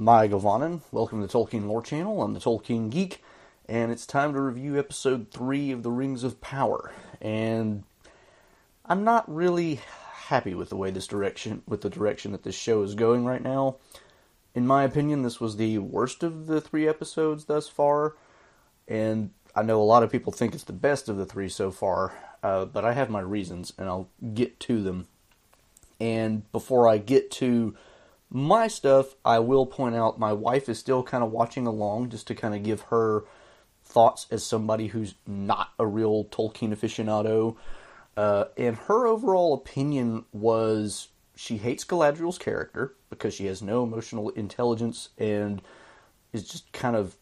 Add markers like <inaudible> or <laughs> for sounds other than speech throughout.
Mae govannen. Welcome to the Tolkien Lore Channel. I'm the Tolkien Geek, and it's time to review episode 3 of The Rings of Power. And I'm not really happy with the way this direction, with the direction that this show is going right now. In my opinion, this was the worst of the three episodes thus far, and I know a lot of people think it's the best of the three so far, uh, but I have my reasons, and I'll get to them. And before I get to my stuff, I will point out my wife is still kind of watching along just to kind of give her thoughts as somebody who's not a real Tolkien aficionado. Uh, and her overall opinion was she hates Galadriel's character because she has no emotional intelligence and is just kind of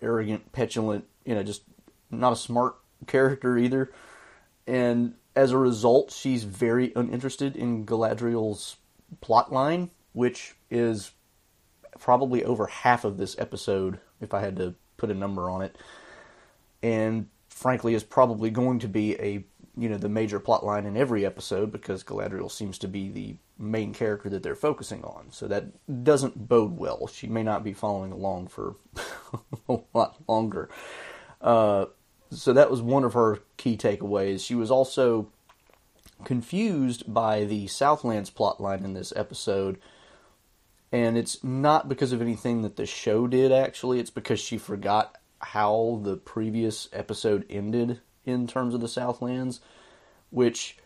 arrogant, petulant, you know, just not a smart character either. And as a result, she's very uninterested in Galadriel's plot line, which is probably over half of this episode, if I had to put a number on it. And frankly, is probably going to be a you know the major plot line in every episode because Galadriel seems to be the main character that they're focusing on. So that doesn't bode well. She may not be following along for <laughs> a lot longer. Uh, so that was one of her key takeaways. She was also confused by the Southlands plotline in this episode, and it's not because of anything that the show did. Actually, it's because she forgot how the previous episode ended in terms of the Southlands, which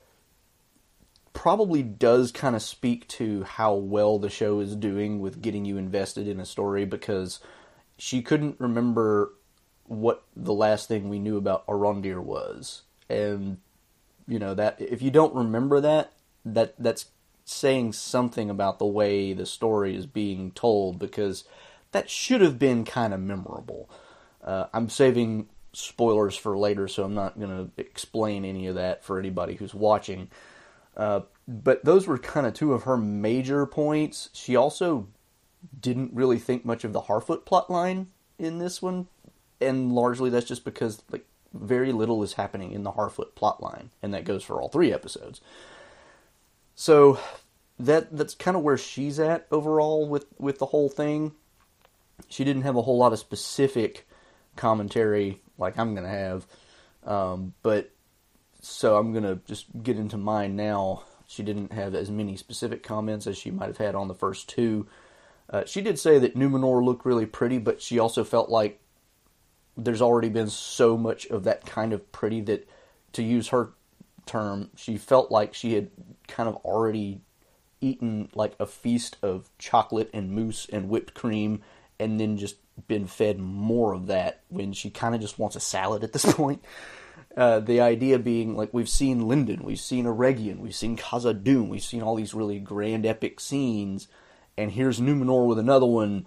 probably does kind of speak to how well the show is doing with getting you invested in a story because she couldn't remember what the last thing we knew about Arondir was. And you know that if you don't remember that, that that's saying something about the way the story is being told because that should have been kind of memorable. Uh, I'm saving spoilers for later, so I'm not going to explain any of that for anybody who's watching. Uh, but those were kind of two of her major points. She also didn't really think much of the Harfoot plotline in this one, and largely that's just because like very little is happening in the Harfoot plotline, and that goes for all three episodes. So that that's kind of where she's at overall with with the whole thing. She didn't have a whole lot of specific commentary like I'm gonna have, um, but so I'm gonna just get into mine now. She didn't have as many specific comments as she might have had on the first two. Uh, she did say that Numenor looked really pretty, but she also felt like there's already been so much of that kind of pretty that, to use her term, she felt like she had kind of already eaten like a feast of chocolate and mousse and whipped cream and then just been fed more of that when she kind of just wants a salad at this <laughs> point. Uh, the idea being like we've seen Lindon, we've seen Eregion, we've seen Khazad-dûm, we've seen all these really grand epic scenes, and here's Numenor with another one.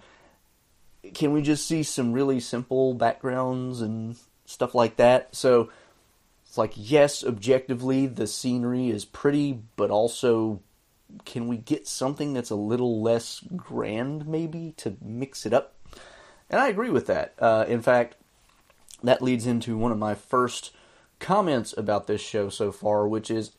Can we just see some really simple backgrounds and stuff like that? So it's like yes, objectively the scenery is pretty, but also can we get something that's a little less grand maybe to mix it up? And I agree with that. Uh, in fact, that leads into one of my first comments about this show so far, which is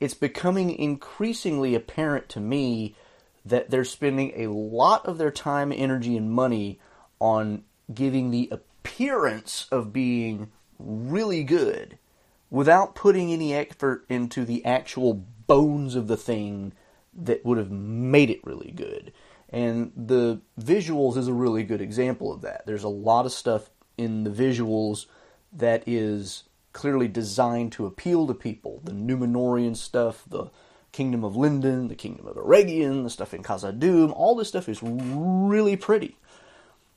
it's becoming increasingly apparent to me that they're spending a lot of their time, energy, and money on giving the appearance of being really good without putting any effort into the actual bones of the thing that would have made it really good. And the visuals is a really good example of that. There's a lot of stuff in the visuals that is clearly designed to appeal to people. The Numenorian stuff, the Kingdom of Lindon, the Kingdom of Eregion, the stuff in Khazad-dûm, all this stuff is really pretty.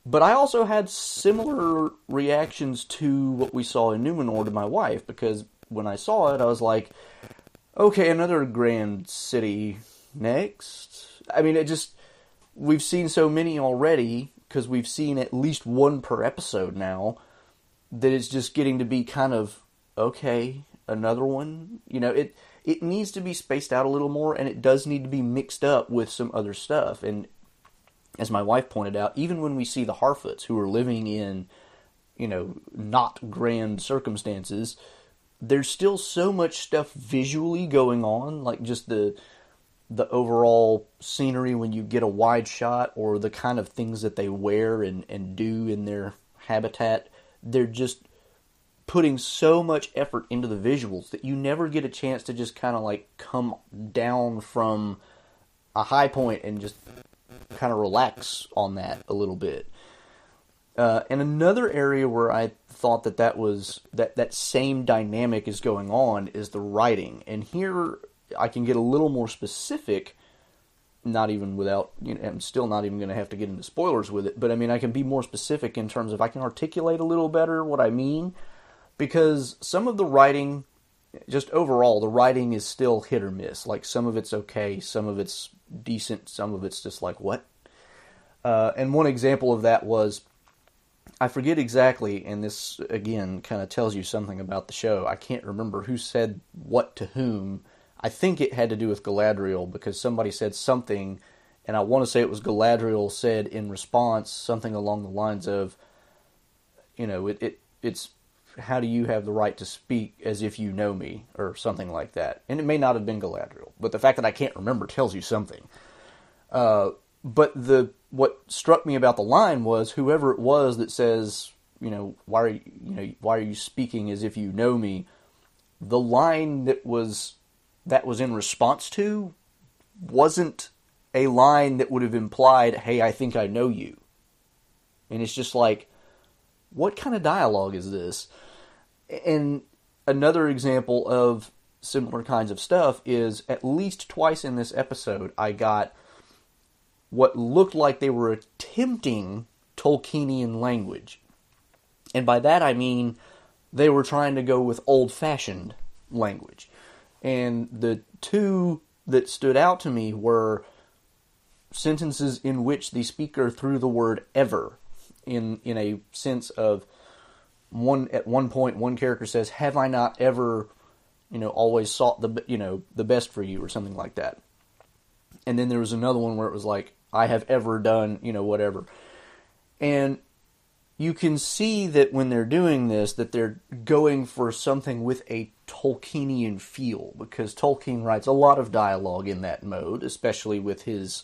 But I also had similar reactions to what we saw in Numenor to my wife because when I saw it, I was like, okay, another grand city next. I mean, it just we've seen so many already because we've seen at least one per episode now that it's just getting to be kind of okay, another one. You know, it it needs to be spaced out a little more and it does need to be mixed up with some other stuff. And as my wife pointed out, even when we see the Harfoots who are living in, you know, not grand circumstances, there's still so much stuff visually going on, like just the the overall scenery when you get a wide shot or the kind of things that they wear and, and do in their habitat. They're just putting so much effort into the visuals that you never get a chance to just kind of like come down from a high point and just kind of relax on that a little bit. Uh, and another area where I thought that that was that that same dynamic is going on is the writing. And here I can get a little more specific. Not even without, you know, I'm still not even going to have to get into spoilers with it. But I mean, I can be more specific in terms of I can articulate a little better what I mean, because some of the writing, just overall, the writing is still hit or miss. Like some of it's okay, some of it's decent, some of it's just like what. Uh, and one example of that was I forget exactly, and this again kind of tells you something about the show. I can't remember who said what to whom I think it had to do with Galadriel because somebody said something, and I want to say it was Galadriel said in response something along the lines of, you know, it, it it's how do you have the right to speak as if you know me or something like that. And it may not have been Galadriel, but the fact that I can't remember tells you something. Uh, but the what struck me about the line was whoever it was that says, you know, why are you, you know why are you speaking as if you know me? The line that was that was in response to wasn't a line that would have implied, hey, I think I know you. And it's just like, what kind of dialogue is this? And another example of similar kinds of stuff is at least twice in this episode, I got what looked like they were attempting Tolkienian language. And by that I mean they were trying to go with old fashioned language. And the two that stood out to me were sentences in which the speaker threw the word ever in in a sense of one at one point one character says have i not ever you know always sought the you know the best for you or something like that and then there was another one where it was like i have ever done you know whatever and you can see that when they're doing this that they're going for something with a Tolkienian feel because Tolkien writes a lot of dialogue in that mode, especially with his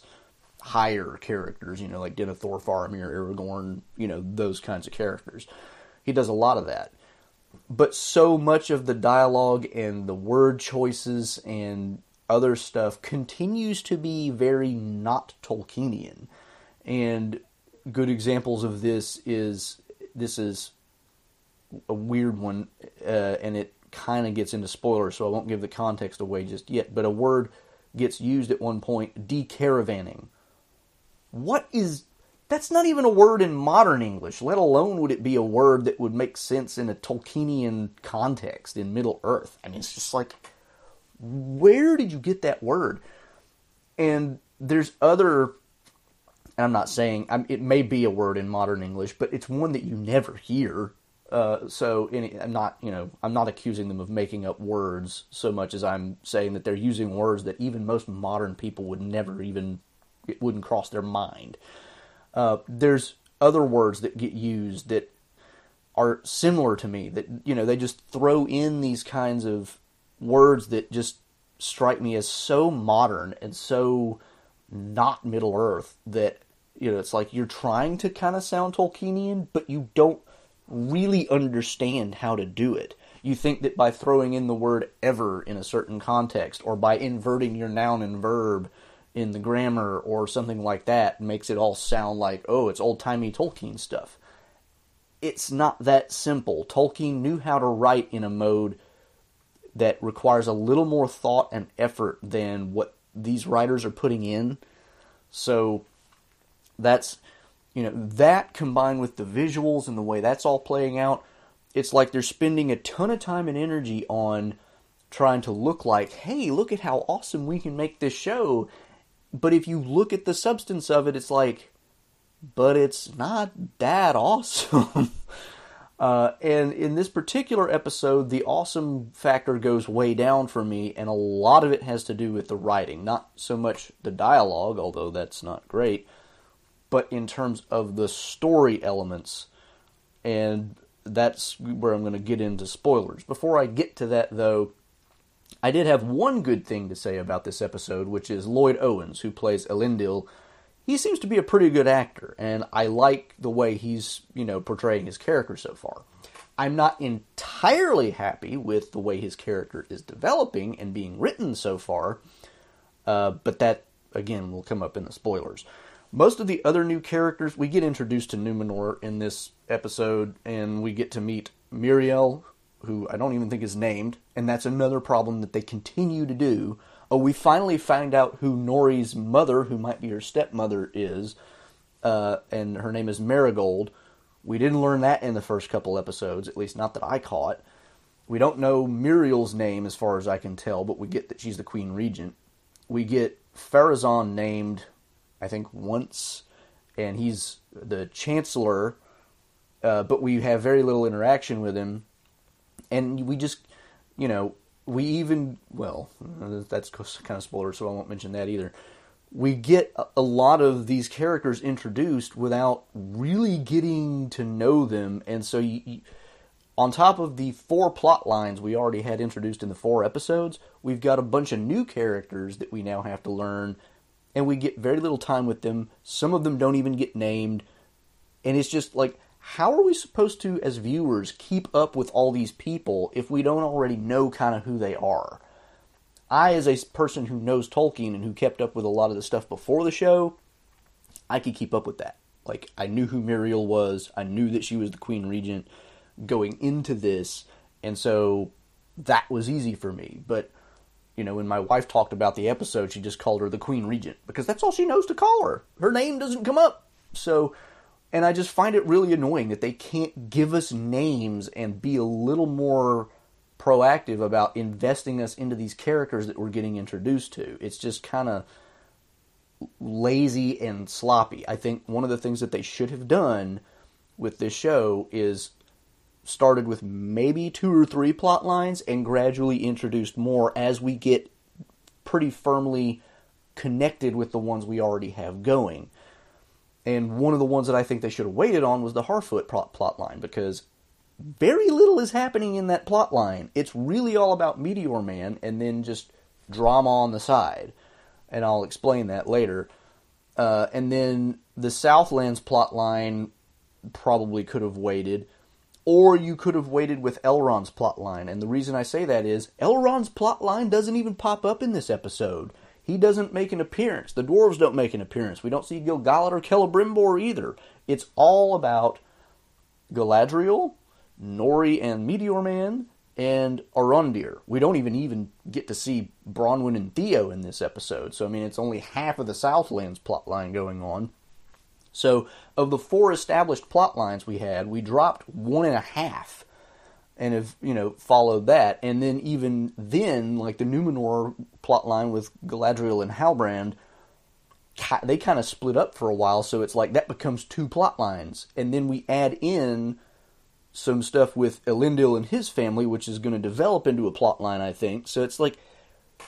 higher characters, you know, like Denethor, Faramir, Aragorn, you know, those kinds of characters. He does a lot of that. But so much of the dialogue and the word choices and other stuff continues to be very not Tolkienian. And good examples of this is this is a weird one, uh, and it kind of gets into spoilers, so I won't give the context away just yet. But a word gets used at one point, decaravanning. What is that's not even a word in modern English, let alone would it be a word that would make sense in a Tolkienian context in Middle Earth. I mean, it's just like, where did you get that word? And there's other I'm not saying I'm, it may be a word in modern English, but it's one that you never hear. Uh, so I'm not, you know, I'm not accusing them of making up words so much as I'm saying that they're using words that even most modern people would never even, it wouldn't cross their mind. Uh, there's other words that get used that are similar to me that you know they just throw in these kinds of words that just strike me as so modern and so not Middle Earth that you know, it's like you're trying to kind of sound Tolkienian, but you don't really understand how to do it. You think that by throwing in the word ever in a certain context, or by inverting your noun and verb in the grammar, or something like that, makes it all sound like, oh, it's old timey Tolkien stuff. It's not that simple. Tolkien knew how to write in a mode that requires a little more thought and effort than what these writers are putting in. So that's you know that combined with the visuals and the way that's all playing out it's like they're spending a ton of time and energy on trying to look like hey look at how awesome we can make this show but if you look at the substance of it it's like but it's not that awesome. <laughs> Uh, and in this particular episode the awesome factor goes way down for me and a lot of it has to do with the writing. Not so much the dialogue although that's not great but in terms of the story elements, and that's where I'm going to get into spoilers. Before I get to that, though, I did have one good thing to say about this episode, which is Lloyd Owens, who plays Elendil. He seems to be a pretty good actor, and I like the way he's, you know, portraying his character so far. I'm not entirely happy with the way his character is developing and being written so far, uh, but that, again, will come up in the spoilers. Most of the other new characters, we get introduced to Numenor in this episode, and we get to meet Míriel, who I don't even think is named, and that's another problem that they continue to do. Oh, we finally find out who Nori's mother, who might be her stepmother, is, uh, and her name is Marigold. We didn't learn that in the first couple episodes, at least not that I caught. We don't know Míriel's name as far as I can tell, but we get that she's the Queen Regent. We get Pharazôn named, I think, once, and he's the Chancellor, uh, but we have very little interaction with him and we just, you know, we even well, that's kind of spoiler, so I won't mention that either. We get a lot of these characters introduced without really getting to know them, and so you, you, on top of the four plot lines we already had introduced in the four episodes, we've got a bunch of new characters that we now have to learn, and we get very little time with them. Some of them don't even get named, and it's just like how are we supposed to, as viewers, keep up with all these people if we don't already know kind of who they are? I, as a person who knows Tolkien and who kept up with a lot of the stuff before the show, I could keep up with that. Like, I knew who Míriel was, I knew that she was the Queen Regent going into this, and so that was easy for me. But, you know, when my wife talked about the episode, she just called her the Queen Regent because that's all she knows to call her. Her name doesn't come up. So, and I just find it really annoying that they can't give us names and be a little more proactive about investing us into these characters that we're getting introduced to. It's just kind of lazy and sloppy. I think one of the things that they should have done with this show is started with maybe two or three plot lines and gradually introduced more as we get pretty firmly connected with the ones we already have going. And one of the ones that I think they should have waited on was the Harfoot plot, plot line because very little is happening in that plot line. It's really all about Meteor Man and then just drama on the side. And I'll explain that later. Uh, and then the Southlands plot line probably could have waited. Or you could have waited with Elrond's plot line. And the reason I say that is Elrond's plot line doesn't even pop up in this episode. He doesn't make an appearance. The dwarves don't make an appearance. We don't see Gil-galad or Celebrimbor either. It's all about Galadriel, Nori and Meteor Man, and Arondir. We don't even even get to see Bronwyn and Theo in this episode. So I mean, it's only half of the Southlands plotline going on. So of the four established plot lines we had, we dropped one and a half and have you know followed that, and then even then, like the Numenor plot line with Galadriel and Halbrand, they kind of split up for a while. So it's like that becomes two plot lines, and then we add in some stuff with Elendil and his family, which is going to develop into a plot line, I think. So it's like,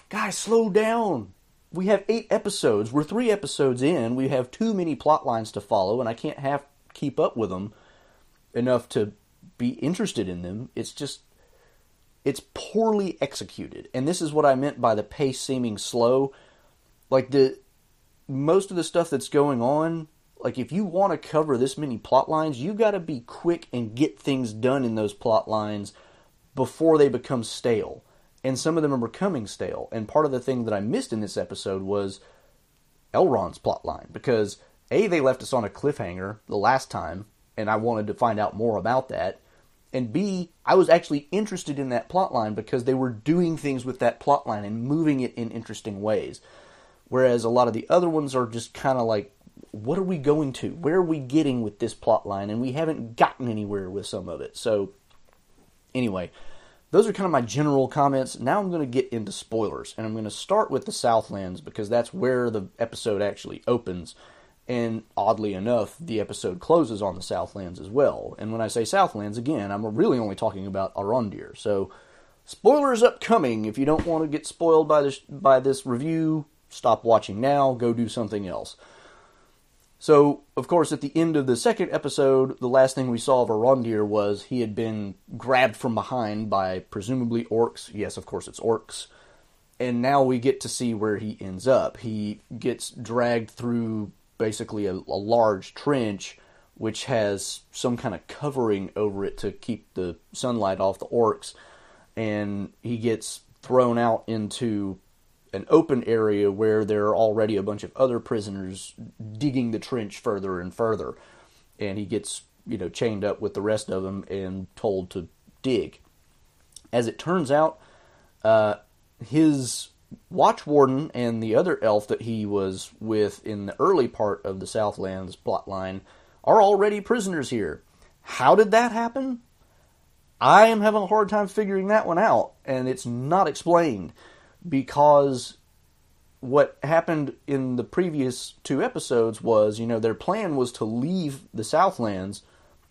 guys, slow down. We have eight episodes. We're three episodes in. We have too many plot lines to follow, and I can't have keep up with them enough to be interested in them. It's just it's poorly executed. And this is what I meant by the pace seeming slow. Like the most of the stuff that's going on, like if you want to cover this many plot lines, you got to be quick and get things done in those plot lines before they become stale. And some of them are becoming stale. And part of the thing that I missed in this episode was Elrond's plot line because a they left us on a cliffhanger the last time and I wanted to find out more about that and B, I was actually interested in that plot line because they were doing things with that plot line and moving it in interesting ways. Whereas a lot of the other ones are just kind of like, what are we going to? Where are we getting with this plot line? And we haven't gotten anywhere with some of it. So, anyway, those are kind of my general comments. Now I'm going to get into spoilers, and I'm going to start with the Southlands because that's where the episode actually opens. And oddly enough, the episode closes on the Southlands as well. And when I say Southlands, again, I'm really only talking about Arondir. So, spoilers upcoming. If you don't want to get spoiled by this by this review, stop watching now. Go do something else. So, of course, at the end of the second episode, the last thing we saw of Arondir was he had been grabbed from behind by presumably orcs. Yes, of course, it's orcs. And now we get to see where he ends up. He gets dragged through basically a, a large trench, which has some kind of covering over it to keep the sunlight off the orcs. And he gets thrown out into an open area where there are already a bunch of other prisoners digging the trench further and further. And he gets, you know, chained up with the rest of them and told to dig. As it turns out, uh, his watch warden and the other elf that he was with in the early part of the Southlands plotline are already prisoners here. How did that happen? I am having a hard time figuring that one out, and it's not explained because what happened in the previous two episodes was, you know, their plan was to leave the Southlands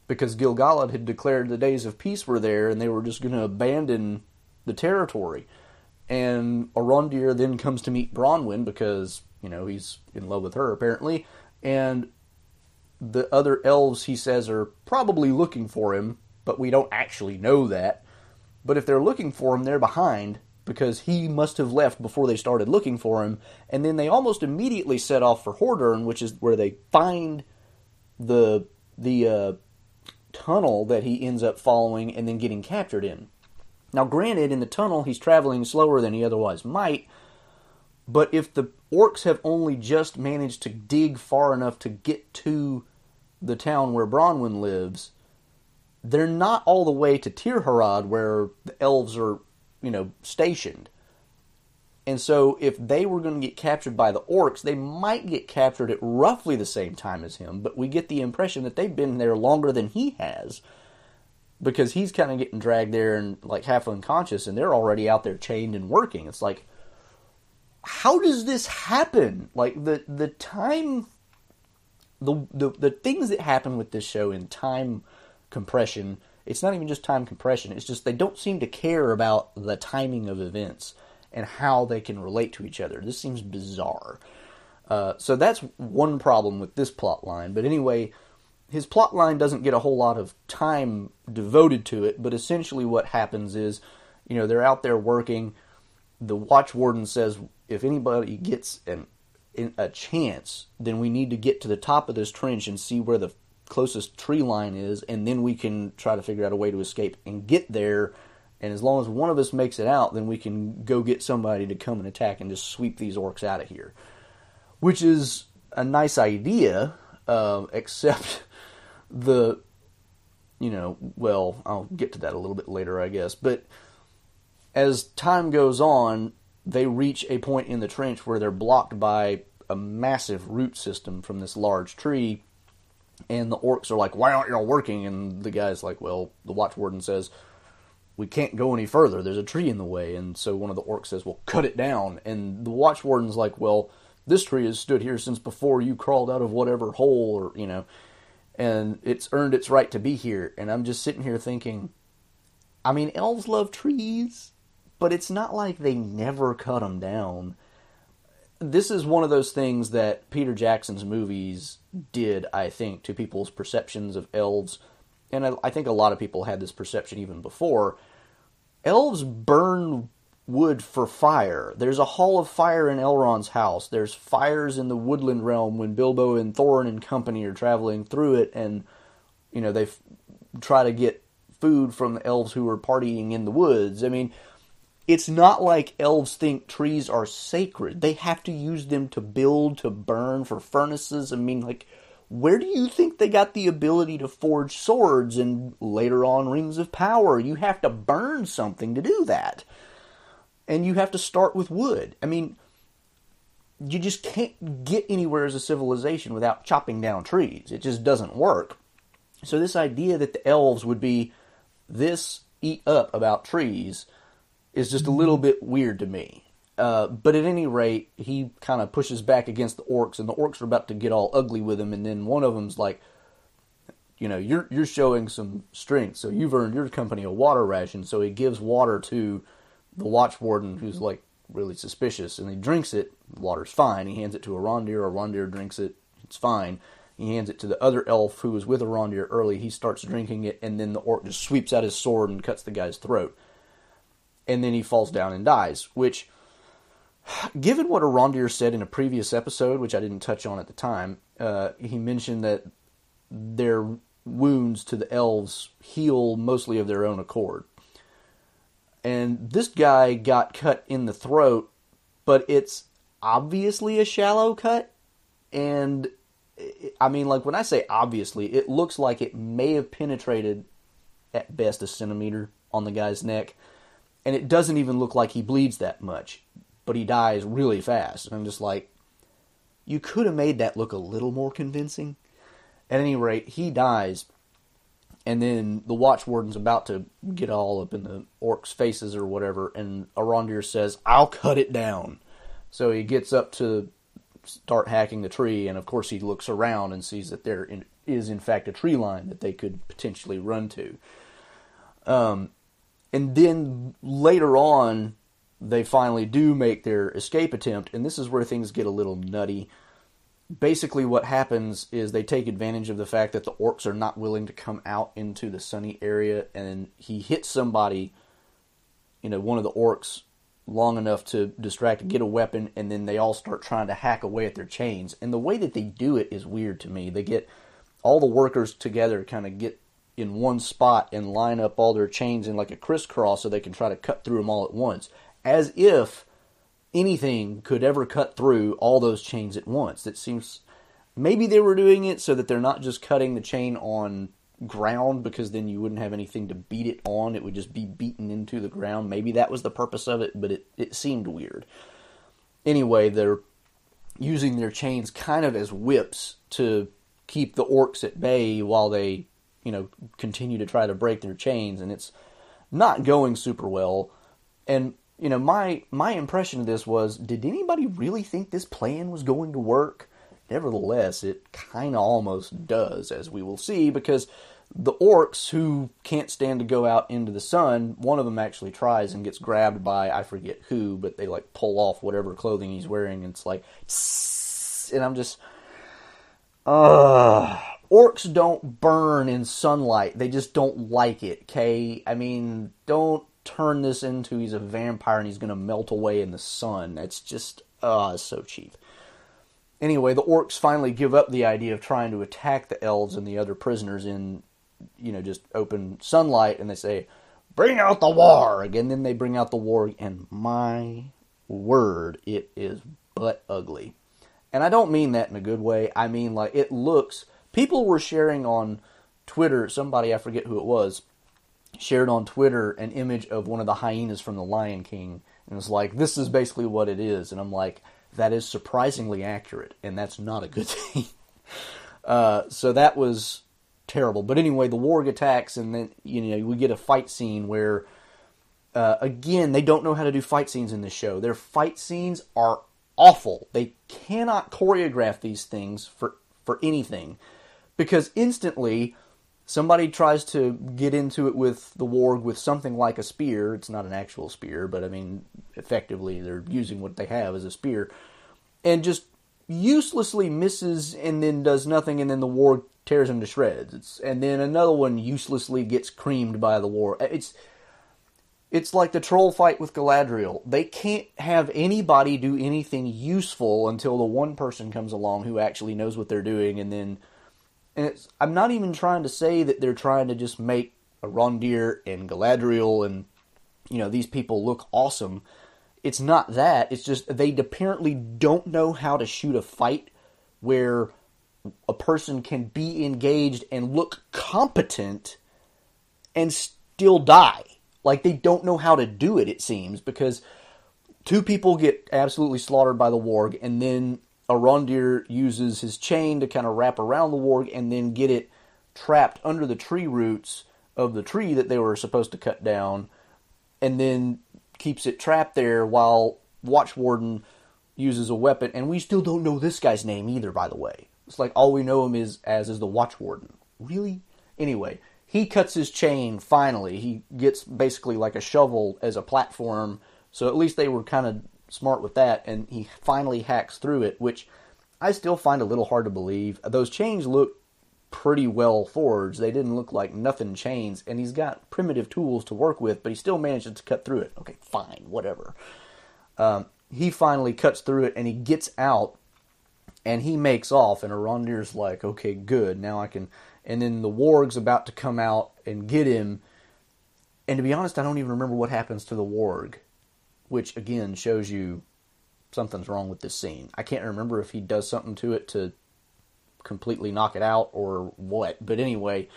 because Gil-galad had declared the days of peace were there and they were just going to abandon the territory. And Arondir then comes to meet Bronwyn because, you know, he's in love with her apparently. And the other elves, he says, are probably looking for him, but we don't actually know that. But if they're looking for him, they're behind because he must have left before they started looking for him. And then they almost immediately set off for Hordern, which is where they find the the uh, tunnel that he ends up following and then getting captured in. Now, granted, in the tunnel he's traveling slower than he otherwise might, but if the orcs have only just managed to dig far enough to get to the town where Bronwyn lives, they're not all the way to Tirharad where the elves are you know, stationed. And so if they were going to get captured by the orcs, they might get captured at roughly the same time as him, but we get the impression that they've been there longer than he has because he's kind of getting dragged there and like half unconscious and they're already out there chained and working. It's like how does this happen? Like the the time the the, the things that happen with this show in time compression it's not even just time compression. It's just they don't seem to care about the timing of events and how they can relate to each other. This seems bizarre. Uh, so that's one problem with this plot line. But anyway, his plot line doesn't get a whole lot of time devoted to it. But essentially, what happens is, you know, they're out there working. The watch warden says if anybody gets an a chance, then we need to get to the top of this trench and see where the closest tree line is, and then we can try to figure out a way to escape and get there. And as long as one of us makes it out, then we can go get somebody to come and attack and just sweep these orcs out of here. Which is a nice idea, uh, <laughs> except the, you know, well, I'll get to that a little bit later, I guess. But as time goes on, they reach a point in the trench where they're blocked by a massive root system from this large tree and the orcs are like, "Why aren't y'all working?" And the guy's like, "Well, the watch warden says we can't go any further. There's a tree in the way." And so one of the orcs says, "Well, cut it down." And the watch warden's like, "Well, this tree has stood here since before you crawled out of whatever hole, or you know, and it's earned its right to be here." And I'm just sitting here thinking, I mean, elves love trees, but it's not like they never cut them down this is one of those things that Peter Jackson's movies did, I think, to people's perceptions of elves. And I, I, think a lot of people had this perception even before. Elves burn wood for fire. There's a hall of fire in Elrond's house. There's fires in the woodland realm when Bilbo and Thorin and company are traveling through it, and you know they f- try to get food from the elves who are partying in the woods. I mean, it's not like elves think trees are sacred. They have to use them to build, to burn for furnaces. I mean, like, where do you think they got the ability to forge swords and later on rings of power? You have to burn something to do that. And you have to start with wood. I mean, you just can't get anywhere as a civilization without chopping down trees. It just doesn't work. So, this idea that the elves would be this eat up about trees is just a little bit weird to me. Uh, but at any rate, he kind of pushes back against the orcs, and the orcs are about to get all ugly with him. And then one of them's like, "You know, you're you're showing some strength, so you've earned your company a water ration." So he gives water to the watch warden, who's like really suspicious, and he drinks it. The water's fine. He hands it to Arondir. A Arondir drinks it. It's fine. He hands it to the other elf who was with Arondir early. He starts drinking it, and then the orc just sweeps out his sword and cuts the guy's throat. And then he falls down and dies, which, given what Arondir said in a previous episode, which I didn't touch on at the time, uh, he mentioned that their wounds to the elves heal mostly of their own accord. And this guy got cut in the throat, but it's obviously a shallow cut. And I mean, like when I say obviously, it looks like it may have penetrated at best a centimeter on the guy's neck. And it doesn't even look like he bleeds that much, but he dies really fast. And I'm just like, you could have made that look a little more convincing. At any rate, he dies, and then the watch warden's about to get all up in the orcs' faces or whatever, and Arondir says, I'll cut it down. So he gets up to start hacking the tree, and of course he looks around and sees that there is in, fact a tree line that they could potentially run to. Um, and then later on, they finally do make their escape attempt, and this is where things get a little nutty basically what happens is they take advantage of the fact that the orcs are not willing to come out into the sunny area and he hits somebody you know one of the orcs long enough to distract and get a weapon and then they all start trying to hack away at their chains. And the way that they do it is weird to me. They get all the workers together kind of get in one spot and line up all their chains in like a crisscross so they can try to cut through them all at once. As if anything could ever cut through all those chains at once. It seems maybe they were doing it so that they're not just cutting the chain on ground because then you wouldn't have anything to beat it on. It would just be beaten into the ground. Maybe that was the purpose of it, but it, it seemed weird. Anyway, they're using their chains kind of as whips to keep the orcs at bay while they, you know, continue to try to break their chains, and it's not going super well. And you know, my my impression of this was, did anybody really think this plan was going to work? Nevertheless, it kind of almost does, as we will see, because the orcs who can't stand to go out into the sun, one of them actually tries and gets grabbed by I forget who, but they like pull off whatever clothing he's wearing, and it's like, and I'm just, uh orcs don't burn in sunlight. They just don't like it. Okay, I mean, don't turn this into he's a vampire and he's going to melt away in the sun. That's just, uh, so cheap. Anyway, the orcs finally give up the idea of trying to attack the elves and the other prisoners in, you know, just open sunlight, and they say, Bring out the warg! And then they bring out the warg, and my word, it is but ugly. And I don't mean that in a good way. I mean, like, it looks. People were sharing on Twitter, somebody, I forget who it was, shared on Twitter an image of one of the hyenas from The Lion King, and was like, "This is basically what it is." And I'm like, "That is surprisingly accurate, and that's not a good <laughs> thing." uh, so that was terrible. But anyway, the warg attacks, and then you know we get a fight scene where, uh, again, they don't know how to do fight scenes in this show. Their fight scenes are awful. They cannot choreograph these things for for anything because instantly somebody tries to get into it with the warg with something like a spear. It's not an actual spear, but I mean, effectively, they're using what they have as a spear, and just uselessly misses and then does nothing, and then the warg tears him to shreds. It's, and then another one uselessly gets creamed by the warg. Uh, it's it's like the troll fight with Galadriel. They can't have anybody do anything useful until the one person comes along who actually knows what they're doing, and then and it's, I'm not even trying to say that they're trying to just make Arondir and Galadriel and you know these people look awesome. It's not that. It's just they apparently don't know how to shoot a fight where a person can be engaged and look competent and still die. Like they don't know how to do it. It seems because two people get absolutely slaughtered by the warg, and then Arondir uses his chain to kind of wrap around the warg and then get it trapped under the tree roots of the tree that they were supposed to cut down, and then keeps it trapped there while Watch Warden uses a weapon. And we still don't know this guy's name either, by the way. It's like all we know him is as is the Watch Warden. Really? Anyway, he cuts his chain finally. He gets basically like a shovel as a platform. So at least they were kind of smart with that, and he finally hacks through it, which I still find a little hard to believe. Those chains look pretty well forged. They didn't look like nothing chains, and he's got primitive tools to work with, but he still manages to cut through it. Okay, fine, whatever. Um, he finally cuts through it and he gets out and he makes off, and Arondir's like, okay, good, now I can. And then the warg's about to come out and get him. And to be honest, I don't even remember what happens to the warg, which again shows you something's wrong with this scene. I can't remember if he does something to it to completely knock it out or what. But anyway,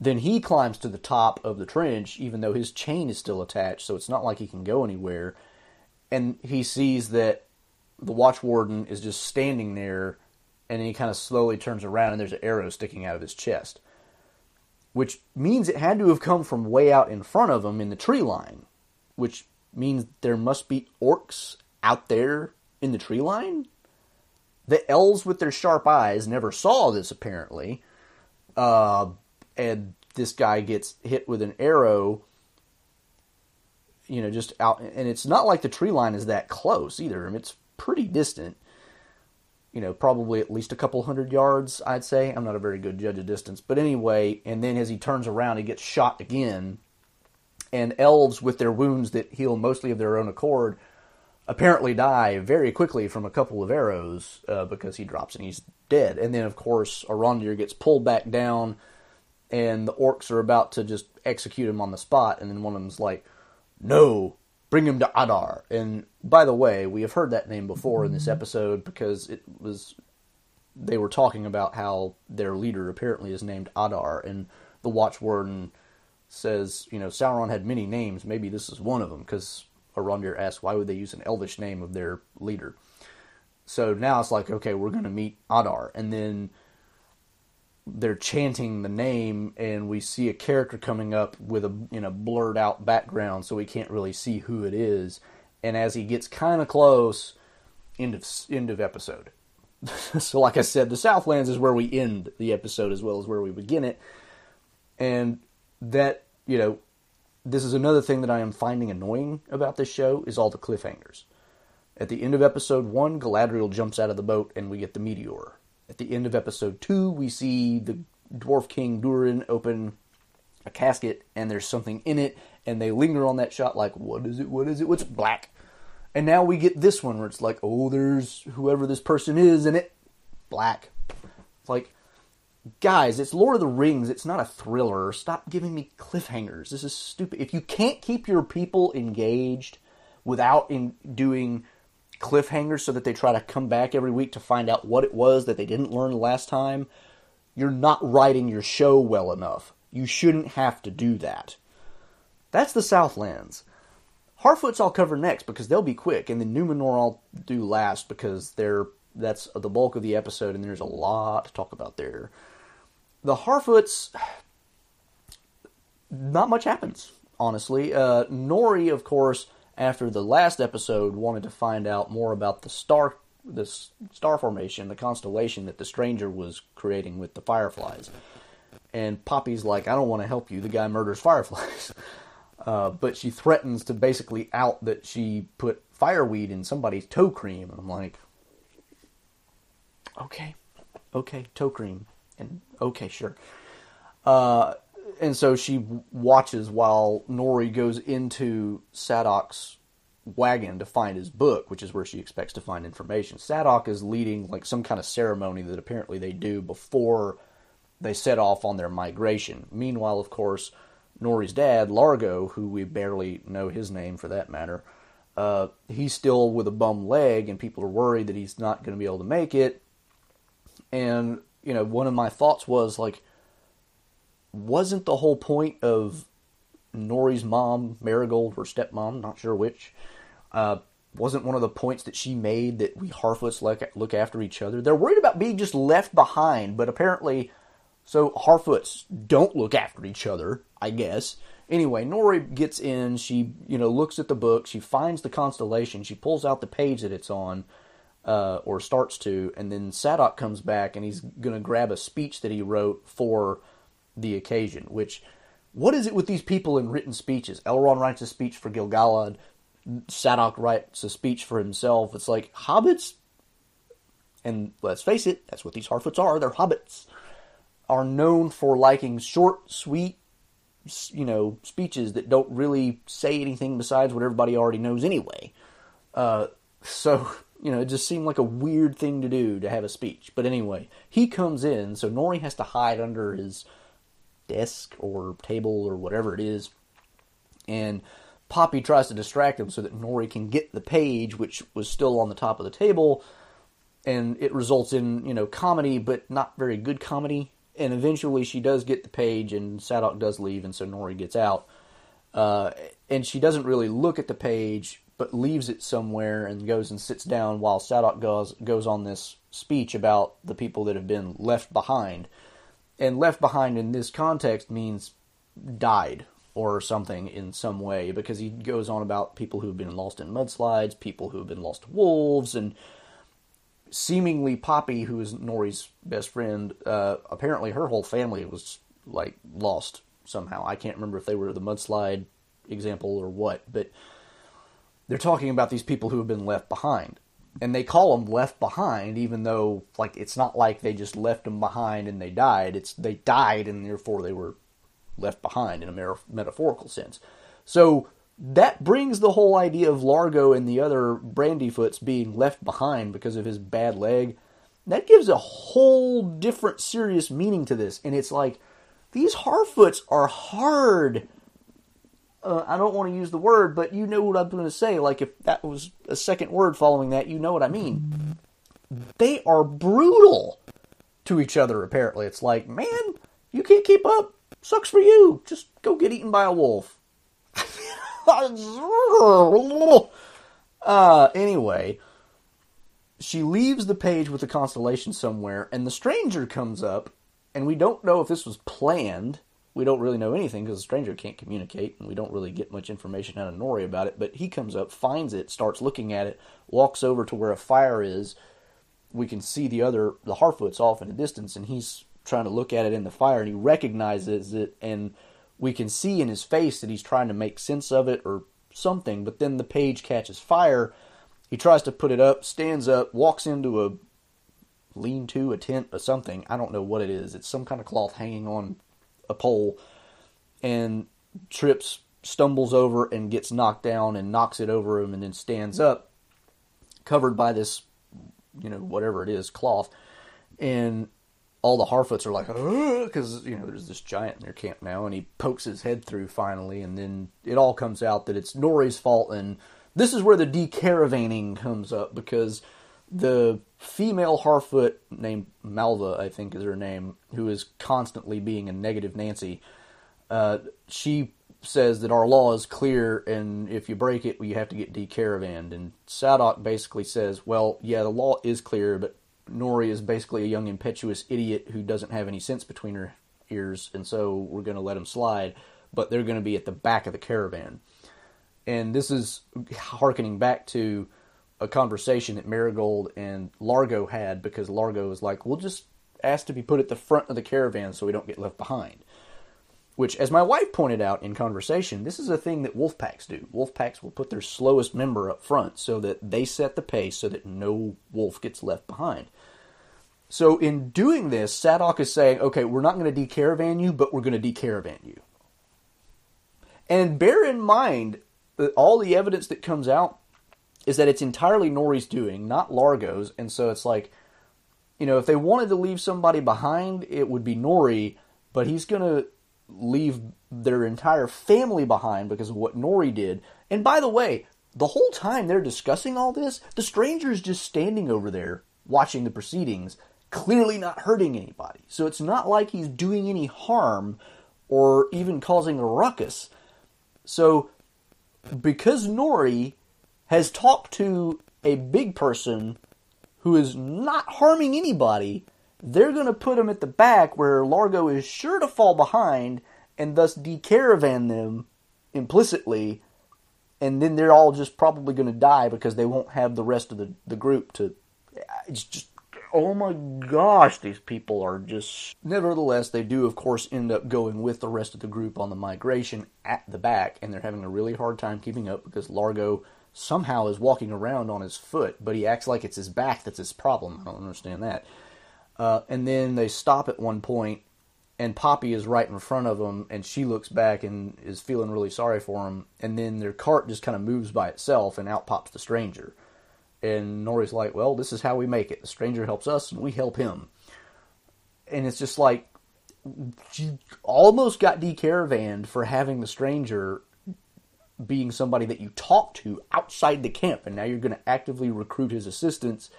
then he climbs to the top of the trench, even though his chain is still attached, so it's not like he can go anywhere. And he sees that the watch warden is just standing there, and he kind of slowly turns around, and there's an arrow sticking out of his chest, which means it had to have come from way out in front of him in the tree line, which means there must be orcs out there in the tree line. The elves with their sharp eyes never saw this apparently, uh, and this guy gets hit with an arrow you know, just out, and it's not like the tree line is that close either. I mean, it's pretty distant. You know, probably at least a couple hundred yards, I'd say. I'm not a very good judge of distance. But anyway, and then as he turns around, he gets shot again. And elves, with their wounds that heal mostly of their own accord, apparently die very quickly from a couple of arrows uh, because he drops and he's dead. And then, of course, Arondir gets pulled back down, and the orcs are about to just execute him on the spot. And then one of them's like, No, bring him to Adar. And by the way, we have heard that name before in this episode because it was they were talking about how their leader apparently is named Adar, and the Watch Warden says, you know, Sauron had many names. Maybe this is one of them because Arondir asks why would they use an Elvish name of their leader. So now it's like, okay, we're going to meet Adar, and then they're chanting the name and we see a character coming up with a you know blurred out background so we can't really see who it is and as he gets kind of close end of end of episode <laughs> so like i said the southlands is where we end the episode as well as where we begin it and that you know this is another thing that i am finding annoying about this show is all the cliffhangers at the end of episode 1 galadriel jumps out of the boat and we get the meteor at the end of episode two, we see the Dwarf King Durin open a casket and there's something in it, and they linger on that shot like, what is it? What is it? What's black? And now we get this one where it's like, oh, there's whoever this person is in it, black. It's like, guys, it's Lord of the Rings. It's not a thriller. Stop giving me cliffhangers. This is stupid. If you can't keep your people engaged without in doing cliffhangers so that they try to come back every week to find out what it was that they didn't learn last time, you're not writing your show well enough. You shouldn't have to do that. That's the Southlands. Harfoots I'll cover next because they'll be quick, and then Numenor I'll do last because they're that's the bulk of the episode, and there's a lot to talk about there. The Harfoots, not much happens, honestly. Uh, Nori, of course, after the last episode wanted to find out more about the star the star formation, the constellation that the stranger was creating with the fireflies. And Poppy's like, I don't want to help you. The guy murders fireflies. <laughs> Uh, but she threatens to basically out that she put fireweed in somebody's toe cream. And I'm like, okay, okay, toe cream. And okay, sure. Uh, and so she watches while Nori goes into Sadoc's wagon to find his book, which is where she expects to find information. Sadok is leading like some kind of ceremony that apparently they do before they set off on their migration. Meanwhile, of course, Nori's dad, Largo, who we barely know his name for that matter, uh, he's still with a bum leg, and people are worried that he's not going to be able to make it. And you know, one of my thoughts was like wasn't the whole point of Nori's mom, Marigold, or stepmom, not sure which, uh, wasn't one of the points that she made that we Harfoots look after each other. They're worried about being just left behind, but apparently, so Harfoots don't look after each other, I guess. Anyway, Nori gets in. She, you know, looks at the book. She finds the constellation. She pulls out the page that it's on, uh, or starts to, and then Sadoc comes back and he's gonna grab a speech that he wrote for the occasion. Which, what is it with these people in written speeches? Elrond writes a speech for Gil-galad. Sadoc writes a speech for himself. It's like hobbits. and let's face it, that's what these Harfoots are. They're hobbits. Are known for liking short, sweet, you know, speeches that don't really say anything besides what everybody already knows anyway. Uh, <laughs> so, you know, it just seemed like a weird thing to do to have a speech. But anyway, he comes in, so Nori has to hide under his desk or table or whatever it is. And Poppy tries to distract him so that Nori can get the page, which was still on the top of the table. And it results in, you know, comedy, but not very good comedy and eventually she does get the page, and Sadoc does leave, and so Nori gets out. Uh, and she doesn't really look at the page, but leaves it somewhere and goes and sits down while Sadoc goes goes on this speech about the people that have been left behind. And left behind in this context means died or something in some way because he goes on about people who have been lost in mudslides, people who have been lost to wolves, and seemingly Poppy, who is Nori's best friend, uh, apparently her whole family was like lost somehow. I can't remember if they were the mudslide example or what, but they're talking about these people who have been left behind. And they call them left behind, even though like it's not like they just left them behind and they died. It's they died and therefore they were left behind in a metaphorical sense. So that brings the whole idea of Largo and the other Brandyfoots being left behind because of his bad leg. That gives a whole different serious meaning to this. And it's like, these Harfoots are hard. Uh, I don't want to use the word, but you know what I'm going to say. Like, if that was a second word following that, you know what I mean. They are brutal to each other, apparently. It's like, man, you can't keep up. Sucks for you. Just go get eaten by a wolf. <laughs> uh, anyway, she leaves the page with the constellation somewhere, and the stranger comes up, and we don't know if this was planned. We don't really know anything because the stranger can't communicate, and we don't really get much information out of Nori about it. But he comes up, finds it, starts looking at it, walks over to where a fire is. We can see the other, the Harfoots off in the distance, and he's trying to look at it in the fire, and he recognizes it, and we can see in his face that he's trying to make sense of it or something, but then the page catches fire. He tries to put it up, stands up, walks into a lean to, a tent, or something. I don't know what it is. It's some kind of cloth hanging on a pole and trips, stumbles over, and gets knocked down and knocks it over him and then stands up, covered by this, you know, whatever it is, cloth. And all the Harfoots are like, because you know there's this giant in their camp now, and he pokes his head through finally, and then it all comes out that it's Nori's fault, and this is where the decaravaning comes up because the female Harfoot named Malva, I think is her name, who is constantly being a negative Nancy. Uh, she says that our law is clear, and if you break it, you have to get decaravaned. And Sadoc basically says, well, yeah, the law is clear, but Nori is basically a young impetuous idiot who doesn't have any sense between her ears, and so we're going to let him slide. But they're going to be at the back of the caravan, and this is harkening back to a conversation that Marigold and Largo had because Largo was like, "We'll just ask to be put at the front of the caravan so we don't get left behind." Which, as my wife pointed out in conversation, this is a thing that wolf packs do. Wolf packs will put their slowest member up front so that they set the pace so that no wolf gets left behind. So, in doing this, Sadoc is saying, okay, we're not going to decaravan you, but we're going to decaravan you. And bear in mind that all the evidence that comes out is that it's entirely Nori's doing, not Largo's. And so it's like, you know, if they wanted to leave somebody behind, it would be Nori, but he's going to leave their entire family behind because of what Nori did. And by the way, the whole time they're discussing all this, the stranger is just standing over there watching the proceedings, clearly not hurting anybody. So it's not like he's doing any harm or even causing a ruckus. So because Nori has talked to a big person who is not harming anybody, they're going to put them at the back where Largo is sure to fall behind and thus decaravan them implicitly. And then they're all just probably going to die because they won't have the rest of the, the group to. It's just. Oh my gosh, these people are just. Nevertheless, they do, of course, end up going with the rest of the group on the migration at the back, and they're having a really hard time keeping up because Largo somehow is walking around on his foot, but he acts like it's his back that's his problem. I don't understand that. Uh, and then they stop at one point, and Poppy is right in front of them, and she looks back and is feeling really sorry for him. And then their cart just kind of moves by itself, and out pops the stranger. And Nori's like, "Well, this is how we make it. The stranger helps us, and we help him." And it's just like you almost got decaravaned for having the stranger being somebody that you talk to outside the camp, and now you're going to actively recruit his assistance.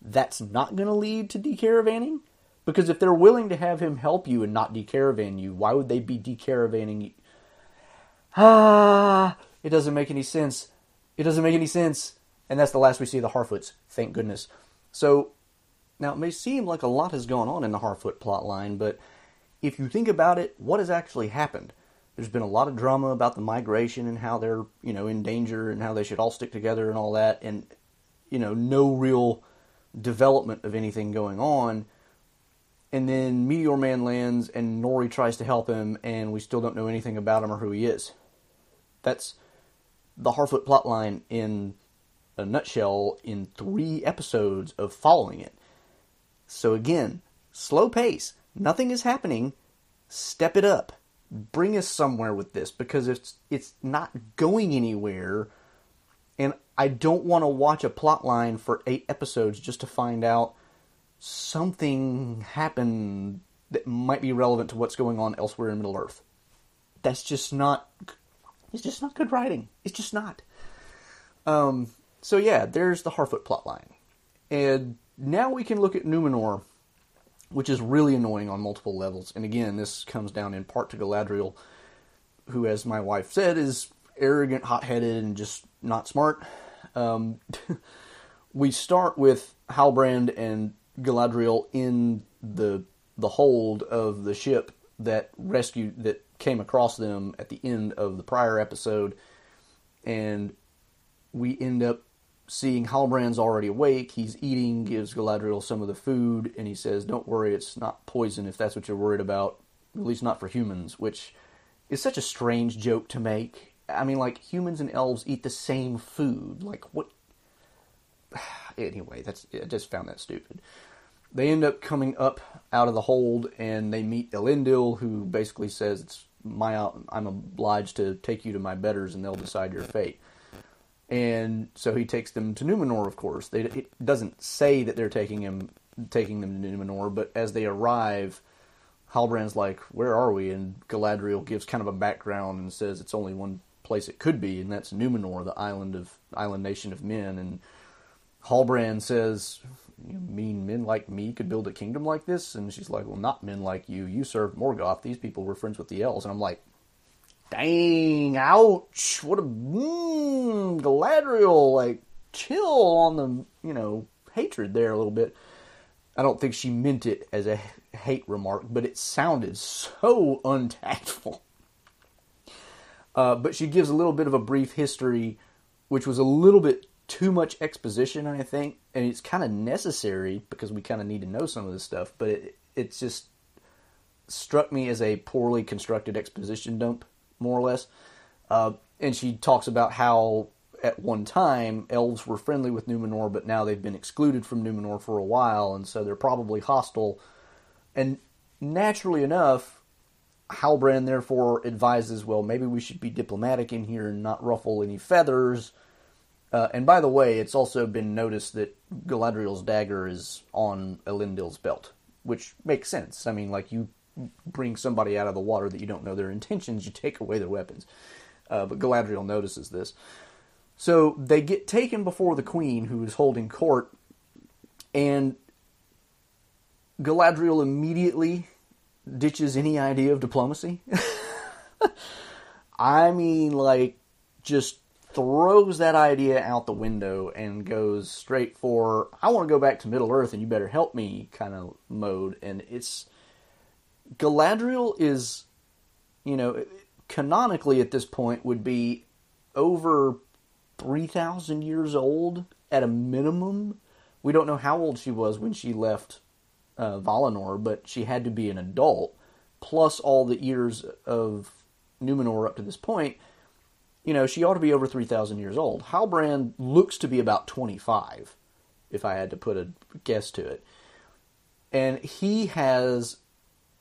That's not going to lead to decaravanning because if they're willing to have him help you and not decaravan you, why would they be decaravanning you? Ah, it doesn't make any sense. It doesn't make any sense. And that's the last we see of the Harfoots, thank goodness. So, now it may seem like a lot has gone on in the Harfoot plotline, but if you think about it, what has actually happened? There's been a lot of drama about the migration and how they're, you know, in danger and how they should all stick together and all that, and, you know, no real development of anything going on. And then Meteor Man lands and Nori tries to help him, and we still don't know anything about him or who he is. That's the Harfoot plotline in a nutshell in three episodes of following it. So again, slow pace. Nothing is happening. Step it up bring us somewhere with this because it's it's not going anywhere and I don't want to watch a plot line for 8 episodes just to find out something happened that might be relevant to what's going on elsewhere in Middle Earth. That's just not it's just not good writing. It's just not. Um so yeah, there's the Harfoot plot line. And now we can look at Numenor which is really annoying on multiple levels. And again, this comes down in part to Galadriel, who, as my wife said, is arrogant, hot headed, and just not smart. Um, <laughs> we start with Halbrand and Galadriel in the the hold of the ship that rescued that came across them at the end of the prior episode, and we end up seeing Halbrand's already awake. He's eating, gives Galadriel some of the food, and he says, Don't worry, it's not poison if that's what you're worried about, at least not for humans, which is such a strange joke to make. I mean, like, humans and elves eat the same food. Like, what? <sighs> anyway, that's I just found that stupid. They end up coming up out of the hold, and they meet Elendil, who basically says, It's my, I'm obliged to take you to my betters, and they'll decide your fate and so he takes them to Numenor. Of course, they, it doesn't say that they're taking him, taking them to Numenor, but as they arrive, Halbrand's like, "Where are we?" And Galadriel gives kind of a background and says it's only one place it could be, and that's Numenor, the island of island nation of men. And Halbrand says, "You mean men like me could build a kingdom like this?" And she's like, "Well, not men like you. You served Morgoth. These people were friends with the elves." And I'm like, dang, ouch, what a mm, Galadriel, like chill on the you know hatred there a little bit. I don't think she meant it as a hate remark, but it sounded so untactful. Uh, but she gives a little bit of a brief history, which was a little bit too much exposition, I think, and it's kind of necessary because we kind of need to know some of this stuff. But it, just struck me as a poorly constructed exposition dump more or less. Uh, and she talks about how at one time elves were friendly with Numenor, but now they've been excluded from Numenor for a while, and so they're probably hostile. And naturally enough, Halbrand therefore advises, well, maybe we should be diplomatic in here and not ruffle any feathers. Uh, and by the way, it's also been noticed that Galadriel's dagger is on Elendil's belt, which makes sense. I mean, like you bring somebody out of the water that you don't know their intentions, you take away their weapons. Uh, but Galadriel notices this. So they get taken before the queen, who is holding court, and Galadriel immediately ditches any idea of diplomacy. <laughs> I mean, like, just throws that idea out the window and goes straight for, I want to go back to Middle Earth and you better help me kind of mode. And it's Galadriel is, you know, canonically at this point would be over 3,000 years old at a minimum. We don't know how old she was when she left uh, Valinor, but she had to be an adult, plus all the years of Numenor up to this point. you know, she ought to be over 3,000 years old. Halbrand looks to be about 25, if I had to put a guess to it. And he has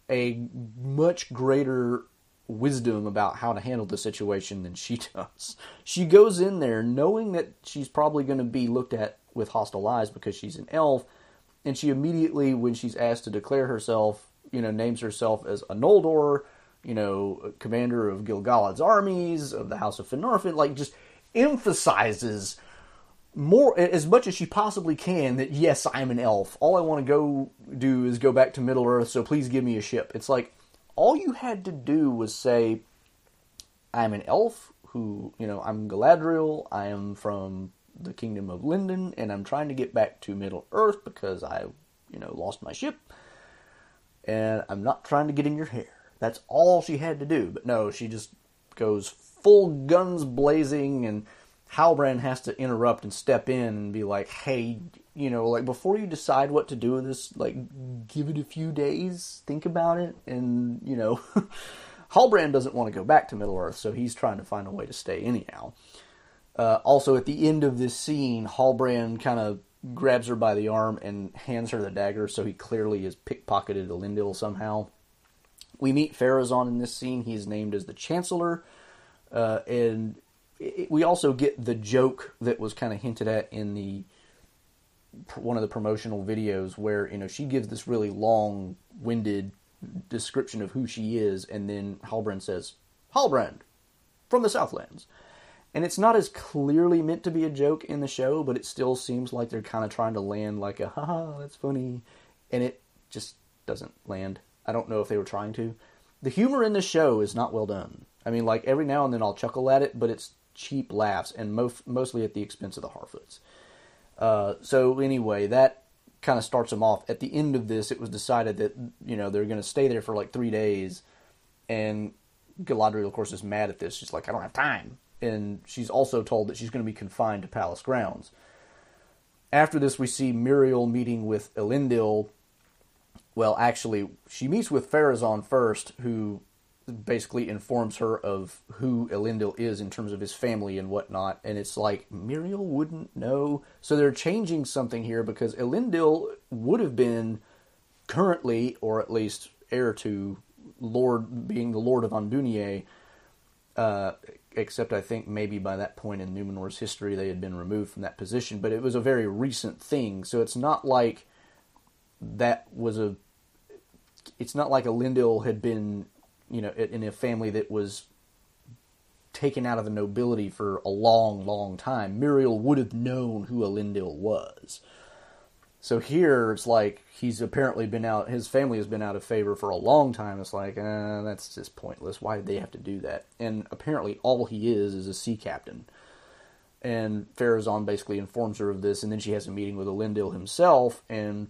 a much greater wisdom about how to handle the situation than she <laughs> does. She goes in there knowing that she's probably going to be looked at with hostile eyes because she's an elf, and she immediately, when she's asked to declare herself, you know, names herself as a Noldor, you know, commander of Gil-galad's armies, of the House of Finarfin, like just emphasizes more as much as she possibly can that yes, I'm an elf. All I want to go do is go back to Middle Earth, so please give me a ship. It's like all you had to do was say, I'm an elf who, you know, I'm Galadriel, I am from the kingdom of Lindon, and I'm trying to get back to Middle Earth because I, you know, lost my ship, and I'm not trying to get in your hair. That's all she had to do. But no, she just goes full guns blazing, and Halbrand has to interrupt and step in and be like, hey, you know, like before you decide what to do with this, like give it a few days, think about it, and you know, <laughs> Halbrand doesn't want to go back to Middle Earth, so he's trying to find a way to stay anyhow. Uh, also, at the end of this scene, Halbrand kind of grabs her by the arm and hands her the dagger, so he clearly has pickpocketed Elendil somehow. We meet Pharazôn in this scene. He's named as the Chancellor, uh, and it, we also get the joke that was kind of hinted at in the one of the promotional videos where you know she gives this really long-winded description of who she is, and then Halbrand says, "Halbrand from the Southlands." And it's not as clearly meant to be a joke in the show, but it still seems like they're kind of trying to land like a haha, that's funny. And it just doesn't land. I don't know if they were trying to. The humor in the show is not well done. I mean, like every now and then I'll chuckle at it, but it's cheap laughs and mo- mostly at the expense of the Harfoots. Uh, so anyway, that kind of starts them off. At the end of this, it was decided that you know they're going to stay there for like three days, and Galadriel, of course, is mad at this. She's like, I don't have time, and she's also told that she's going to be confined to palace grounds. After this, we see Míriel meeting with Elendil. Well, actually, she meets with Pharazôn first, who basically informs her of who Elendil is in terms of his family and whatnot. And it's like, Míriel wouldn't know. So they're changing something here because Elendil would have been currently, or at least heir to Lord, being the Lord of Andúnië, uh, except I think maybe by that point in Numenor's history they had been removed from that position. But it was a very recent thing. So it's not like that was a. It's not like Elendil had been you know, in a family that was taken out of the nobility for a long, long time, Míriel would have known who Elendil was. So here it's like he's apparently been out. His family has been out of favor for a long time. It's like eh, that's just pointless. Why did they have to do that? And apparently, all he is is a sea captain. And Pharazôn basically informs her of this, and then she has a meeting with Elendil himself, and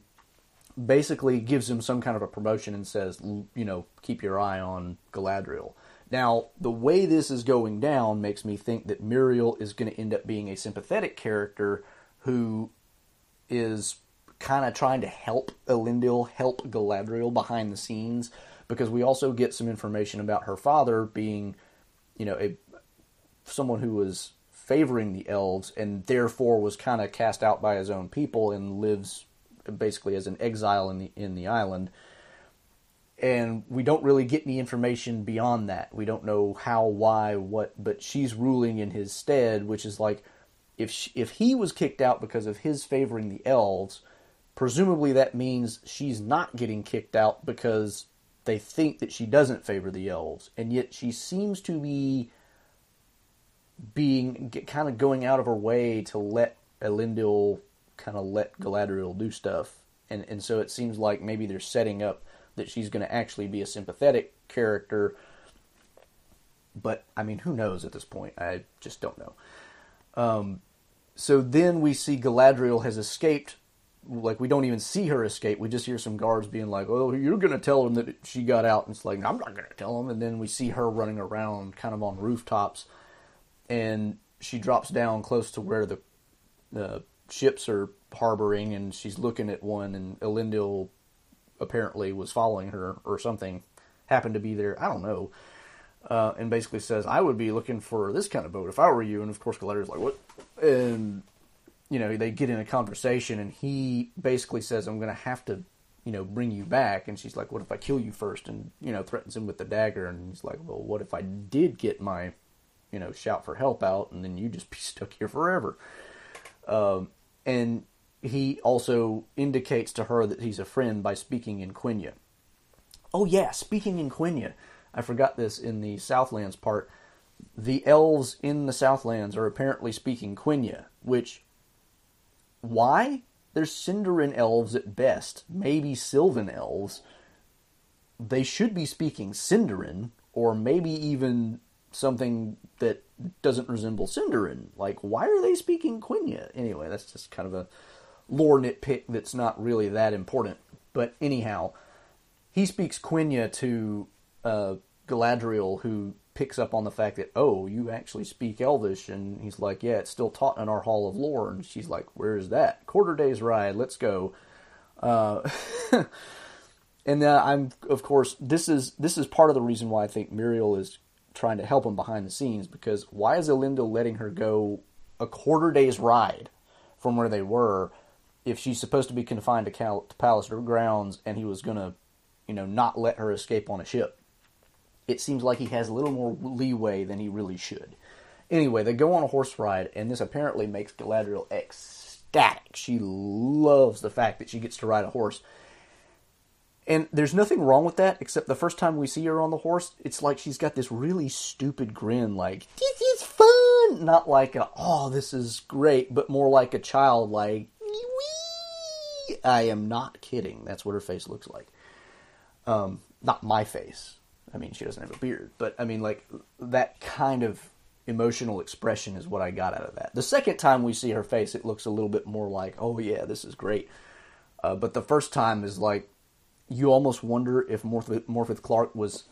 basically gives him some kind of a promotion and says, you know, keep your eye on Galadriel. Now, the way this is going down makes me think that Míriel is going to end up being a sympathetic character who is kind of trying to help Elendil, help Galadriel behind the scenes, because we also get some information about her father being, you know, a someone who was favoring the elves and therefore was kind of cast out by his own people and lives basically as an exile in the in the island. And we don't really get any information beyond that. We don't know how, why, what, but she's ruling in his stead, which is like if she, if he was kicked out because of his favoring the elves, presumably that means she's not getting kicked out because they think that she doesn't favor the elves, and yet she seems to be being kind of going out of her way to let Elendil kind of let Galadriel do stuff, and and so it seems like maybe they're setting up that she's going to actually be a sympathetic character. But I mean, who knows at this point? I just don't know. Um, so then we see Galadriel has escaped. Like we don't even see her escape. We just hear some guards being like, "Oh, you're going to tell them that she got out." And it's like, "I'm not going to tell them." And then we see her running around, kind of on rooftops, and she drops down close to where the the ships are harboring, and she's looking at one, and Elendil apparently was following her or something, happened to be there. I don't know. uh, and basically says, "I would be looking for this kind of boat if I were you." And of course, Galadriel's like, "What?" And you know, they get in a conversation, and he basically says, "I'm going to have to." You know, bring you back, and she's like, "What if I kill you first? And you know, threatens him with the dagger, and he's like, "Well, what if I did get my, you know, shout for help out, and then you just be <laughs> stuck here forever?" Um, and he also indicates to her that he's a friend by speaking in Quenya. Oh yeah, speaking in Quenya. I forgot this in the Southlands part. The elves in the Southlands are apparently speaking Quenya, which why? They're Sindarin elves at best, maybe Sylvan elves. They should be speaking Sindarin, or maybe even something that doesn't resemble Sindarin. Like, why are they speaking Quenya? Anyway, that's just kind of a lore nitpick that's not really that important. But anyhow, he speaks Quenya to uh, Galadriel, who picks up on the fact that, oh, you actually speak Elvish. And he's like, yeah, it's still taught in our Hall of Lore. And she's like, where is that? Quarter day's ride, let's go. Uh, <laughs> and then I'm, of course, this is this is part of the reason why I think Míriel is trying to help him behind the scenes because why is Elendil letting her go a quarter day's ride from where they were if she's supposed to be confined to, Cal- to Pallister grounds and he was going to, you know, not let her escape on a ship? It seems like he has a little more leeway than he really should. Anyway, they go on a horse ride, and this apparently makes Galadriel ecstatic. She loves the fact that she gets to ride a horse. And there's nothing wrong with that, except the first time we see her on the horse, it's like she's got this really stupid grin, like, this is fun! Not like a, oh, this is great, but more like a child, like, wee! I am not kidding. That's what her face looks like. Um, not my face. I mean, she doesn't have a beard, but I mean, like, that kind of emotional expression is what I got out of that. The second time we see her face, it looks a little bit more like, oh, yeah, this is great. Uh, but the first time is like, you almost wonder if Morfydd Clark was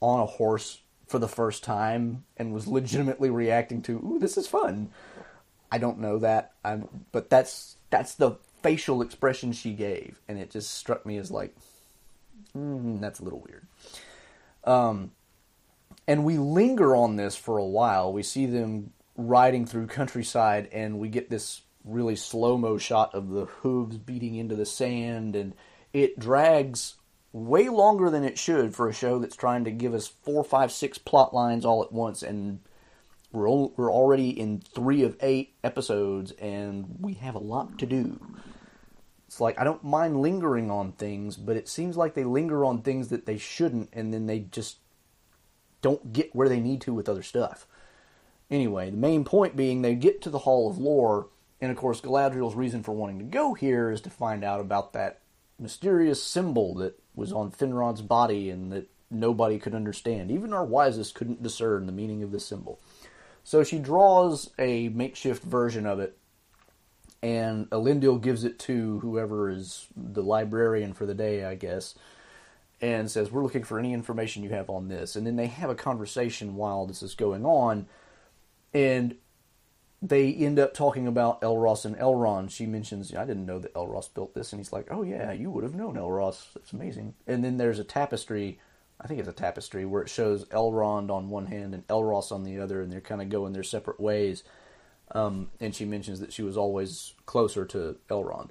on a horse for the first time and was legitimately reacting to, "Ooh, this is fun." I don't know that, I'm, but that's that's the facial expression she gave, and it just struck me as like, mm, that's a little weird. Um, and we linger on this for a while. We see them riding through countryside, and we get this really slow mo shot of the hooves beating into the sand and it drags way longer than it should for a show that's trying to give us four, five, six plot lines all at once, and we're we're already in three of eight episodes, and we have a lot to do. It's like I don't mind lingering on things, but it seems like they linger on things that they shouldn't, and then they just don't get where they need to with other stuff. Anyway, the main point being they get to the Hall of Lore, and of course Galadriel's reason for wanting to go here is to find out about that mysterious symbol that was on Finrod's body and that nobody could understand. Even our wisest couldn't discern the meaning of this symbol. So she draws a makeshift version of it, and Elendil gives it to whoever is the librarian for the day, I guess, and says, We're looking for any information you have on this. And then they have a conversation while this is going on, and they end up talking about Elros and Elrond. She mentions, I didn't know that Elros built this. And he's like, oh, yeah, you would have known Elros. It's amazing. And then there's a tapestry, I think it's a tapestry, where it shows Elrond on one hand and Elros on the other, and they're kind of going their separate ways. Um, and she mentions that she was always closer to Elrond.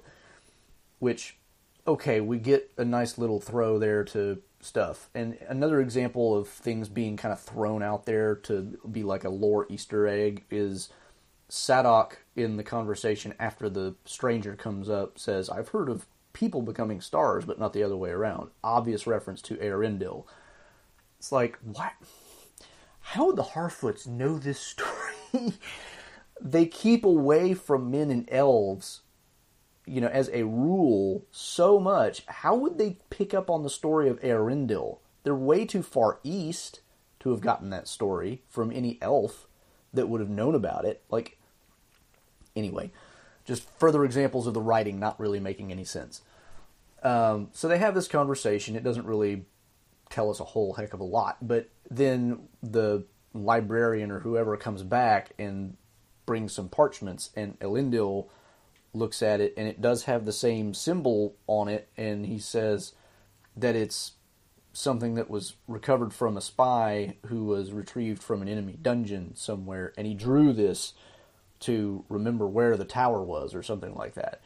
Which, okay, we get a nice little throw there to stuff. And another example of things being kind of thrown out there to be like a lore Easter egg is Sadoc in the conversation after the stranger comes up says, I've heard of people becoming stars, but not the other way around. Obvious reference to Eärendil. It's like, what? How would the Harfoots know this story? <laughs> they keep away from men and elves, you know, as a rule, so much. How would they pick up on the story of Eärendil? They're way too far east to have gotten that story from any elf that would have known about it. Like, Anyway, just further examples of the writing not really making any sense. Um, so they have this conversation. It doesn't really tell us a whole heck of a lot, but then the librarian or whoever comes back and brings some parchments, and Elendil looks at it, and it does have the same symbol on it, and he says that it's something that was recovered from a spy who was retrieved from an enemy dungeon somewhere, and he drew this to remember where the tower was or something like that.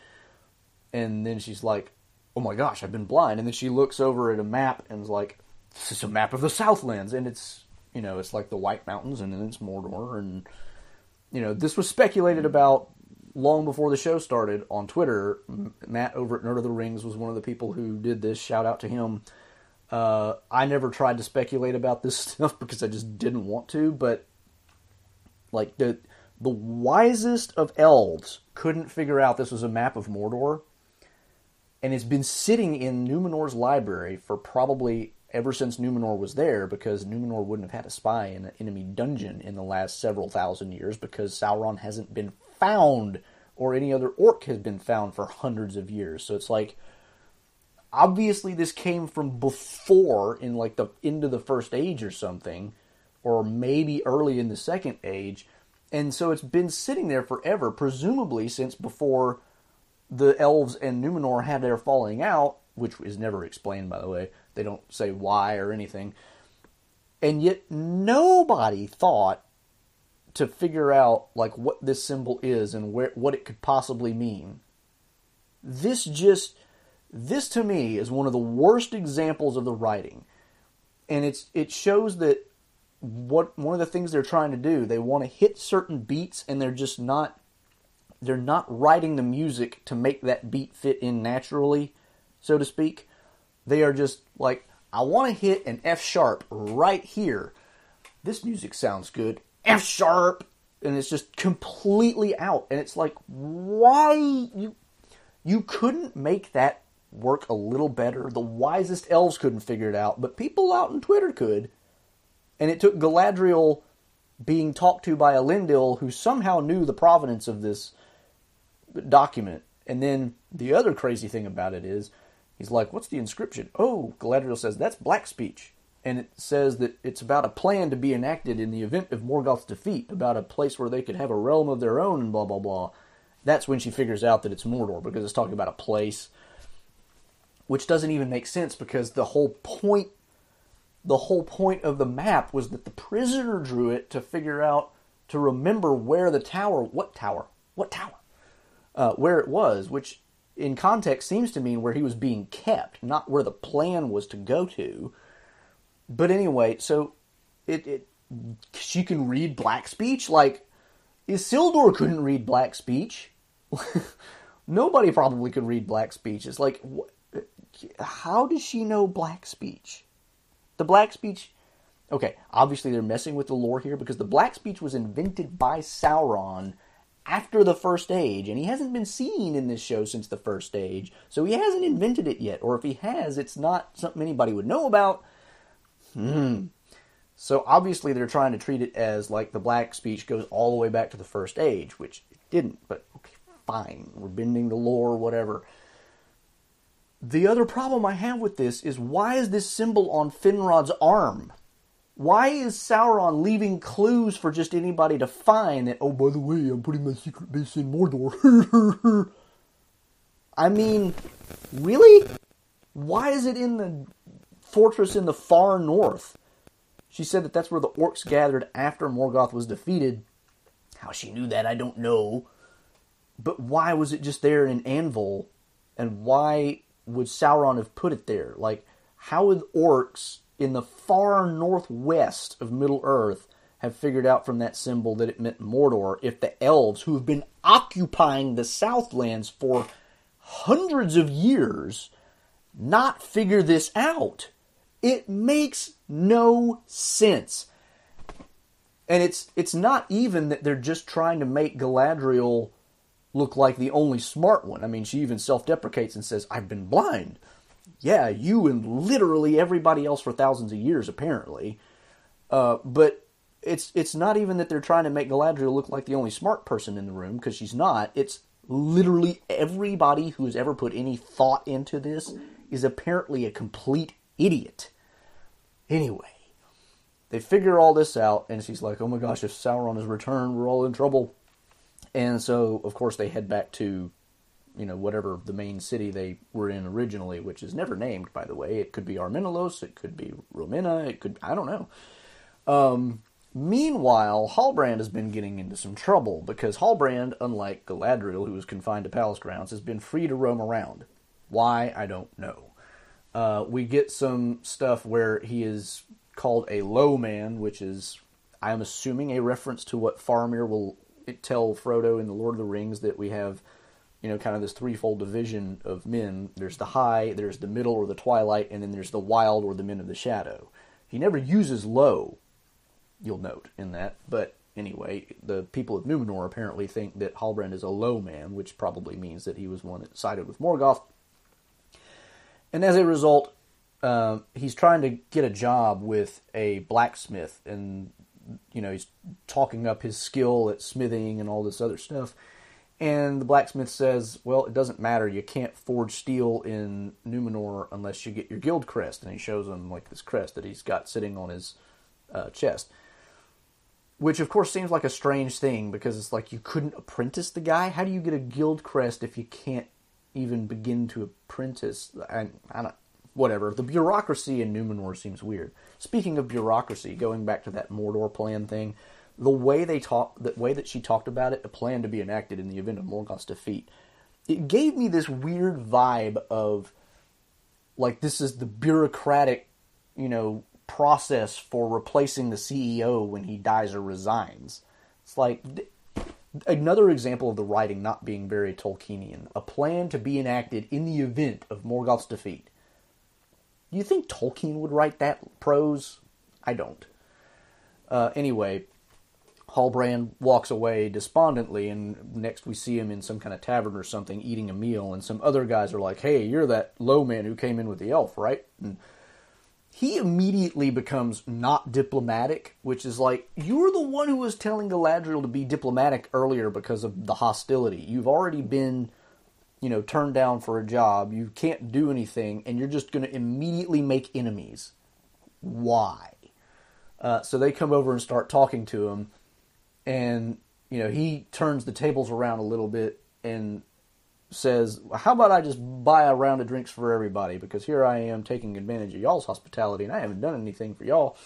And then she's like, "Oh my gosh, I've been blind." And then she looks over at a map and is like, "This is a map of the Southlands," and it's you know it's like the White Mountains, and then it's Mordor, and you know this was speculated about long before the show started on Twitter. Matt over at Nerd of the Rings was one of the people who did this. Shout out to him. Uh, I never tried to speculate about this <laughs> stuff because I just didn't want to, but like the the wisest of elves couldn't figure out this was a map of Mordor, and it's been sitting in Numenor's library for probably ever since Numenor was there because Numenor wouldn't have had a spy in an enemy dungeon in the last several thousand years because Sauron hasn't been found or any other orc has been found for hundreds of years. So it's like obviously this came from before in like the end of the first age or something or maybe early in the second age and so it's been sitting there forever presumably since before the elves and Numenor had their falling out which is never explained by the way. They don't say why or anything. And yet nobody thought to figure out like what this symbol is and where what it could possibly mean. This just this to me is one of the worst examples of the writing. And it's it shows that what one of the things they're trying to do, they want to hit certain beats and they're just not they're not writing the music to make that beat fit in naturally, so to speak. They are just like I want to hit an F sharp right here. This music sounds good. F sharp and it's just completely out and it's like why you you couldn't make that work a little better. The wisest elves couldn't figure it out, but people out on Twitter could. And it took Galadriel being talked to by Elendil, who somehow knew the provenance of this document. And then the other crazy thing about it is, he's like, What's the inscription? Oh, Galadriel says, That's black speech. And it says that it's about a plan to be enacted in the event of Morgoth's defeat, about a place where they could have a realm of their own, and blah, blah, blah. That's when she figures out that it's Mordor, because it's talking about a place which doesn't even make sense because the whole point the whole point of the map was that the prisoner drew it to figure out to remember where the tower what tower what tower uh, where it was which in context seems to mean where he was being kept not where the plan was to go to. But anyway so it, it she can read black speech? Like Isildur couldn't read black speech <laughs> nobody probably could read black speech. It's like how does she know black speech? The black speech. Okay, obviously they're messing with the lore here because the black speech was invented by Sauron after the first age, and he hasn't been seen in this show since the first age, so he hasn't invented it yet. Or if he has, it's not something anybody would know about. Hmm. So obviously they're trying to treat it as like the black speech goes all the way back to the first age, which it didn't. But okay, fine, we're bending the lore, whatever. The other problem I have with this is why is this symbol on Finrod's arm? Why is Sauron leaving clues for just anybody to find that, oh, by the way, I'm putting my secret base in Mordor? <laughs> I mean, really? Why is it in the fortress in the far north? She said that that's where the orcs gathered after Morgoth was defeated. How she knew that, I don't know. But why was it just there in an anvil? And why would Sauron have put it there? Like, how would orcs in the far northwest of Middle Earth have figured out from that symbol that it meant Mordor if the elves, who have been occupying the Southlands for hundreds of years, not figure this out? It makes no sense. And it's it's not even that they're just trying to make Galadriel look like the only smart one. I mean, she even self deprecates and says, I've been blind. Yeah, you and literally everybody else for thousands of years, apparently. Uh, but it's it's not even that they're trying to make Galadriel look like the only smart person in the room, because she's not. It's literally everybody who's ever put any thought into this is apparently a complete idiot. Anyway, they figure all this out, and she's like, oh my gosh, if Sauron has returned, we're all in trouble. And so, of course, they head back to you know, whatever the main city they were in originally, which is never named, by the way. It could be Armenelos, it could be Rómenna, it could, I don't know. Um, meanwhile, Halbrand has been getting into some trouble because Halbrand, unlike Galadriel, who was confined to palace grounds, has been free to roam around. Why, I don't know. Uh, we get some stuff where he is called a low man, which is, I'm assuming, a reference to what Faramir will tell Frodo in the Lord of the Rings that we have, you know, kind of this threefold division of men. There's the high, there's the middle or the twilight, and then there's the wild or the men of the shadow. He never uses low, you'll note in that, but anyway, the people of Numenor apparently think that Halbrand is a low man, which probably means that he was one that sided with Morgoth. And as a result, uh, he's trying to get a job with a blacksmith, and you know he's talking up his skill at smithing and all this other stuff. And the blacksmith says, "Well, it doesn't matter. You can't forge steel in Numenor unless you get your guild crest." And he shows him like this crest that he's got sitting on his uh, chest, which of course seems like a strange thing because it's like you couldn't apprentice the guy. How do you get a guild crest if you can't even begin to apprentice? I, I don't whatever. The bureaucracy in Numenor seems weird. Speaking of bureaucracy, going back to that Mordor plan thing, the way they talk, the way that she talked about it, a plan to be enacted in the event of Morgoth's defeat, it gave me this weird vibe of like this is the bureaucratic, you know, process for replacing the CEO when he dies or resigns. It's like another example of the writing not being very Tolkienian. A plan to be enacted in the event of Morgoth's defeat. Do you think Tolkien would write that prose? I don't. Uh, anyway, Halbrand walks away despondently, and next we see him in some kind of tavern or something eating a meal, and some other guys are like, "Hey, you're that low man who came in with the elf, right?" And he immediately becomes not diplomatic, which is like, you're the one who was telling Galadriel to be diplomatic earlier because of the hostility. You've already been you know, turned down for a job, you can't do anything, and you're just going to immediately make enemies. Why? Uh, so they come over and start talking to him, and you know he turns the tables around a little bit and says, "How about I just buy a round of drinks for everybody? Because here I am taking advantage of y'all's hospitality, and I haven't done anything for y'all."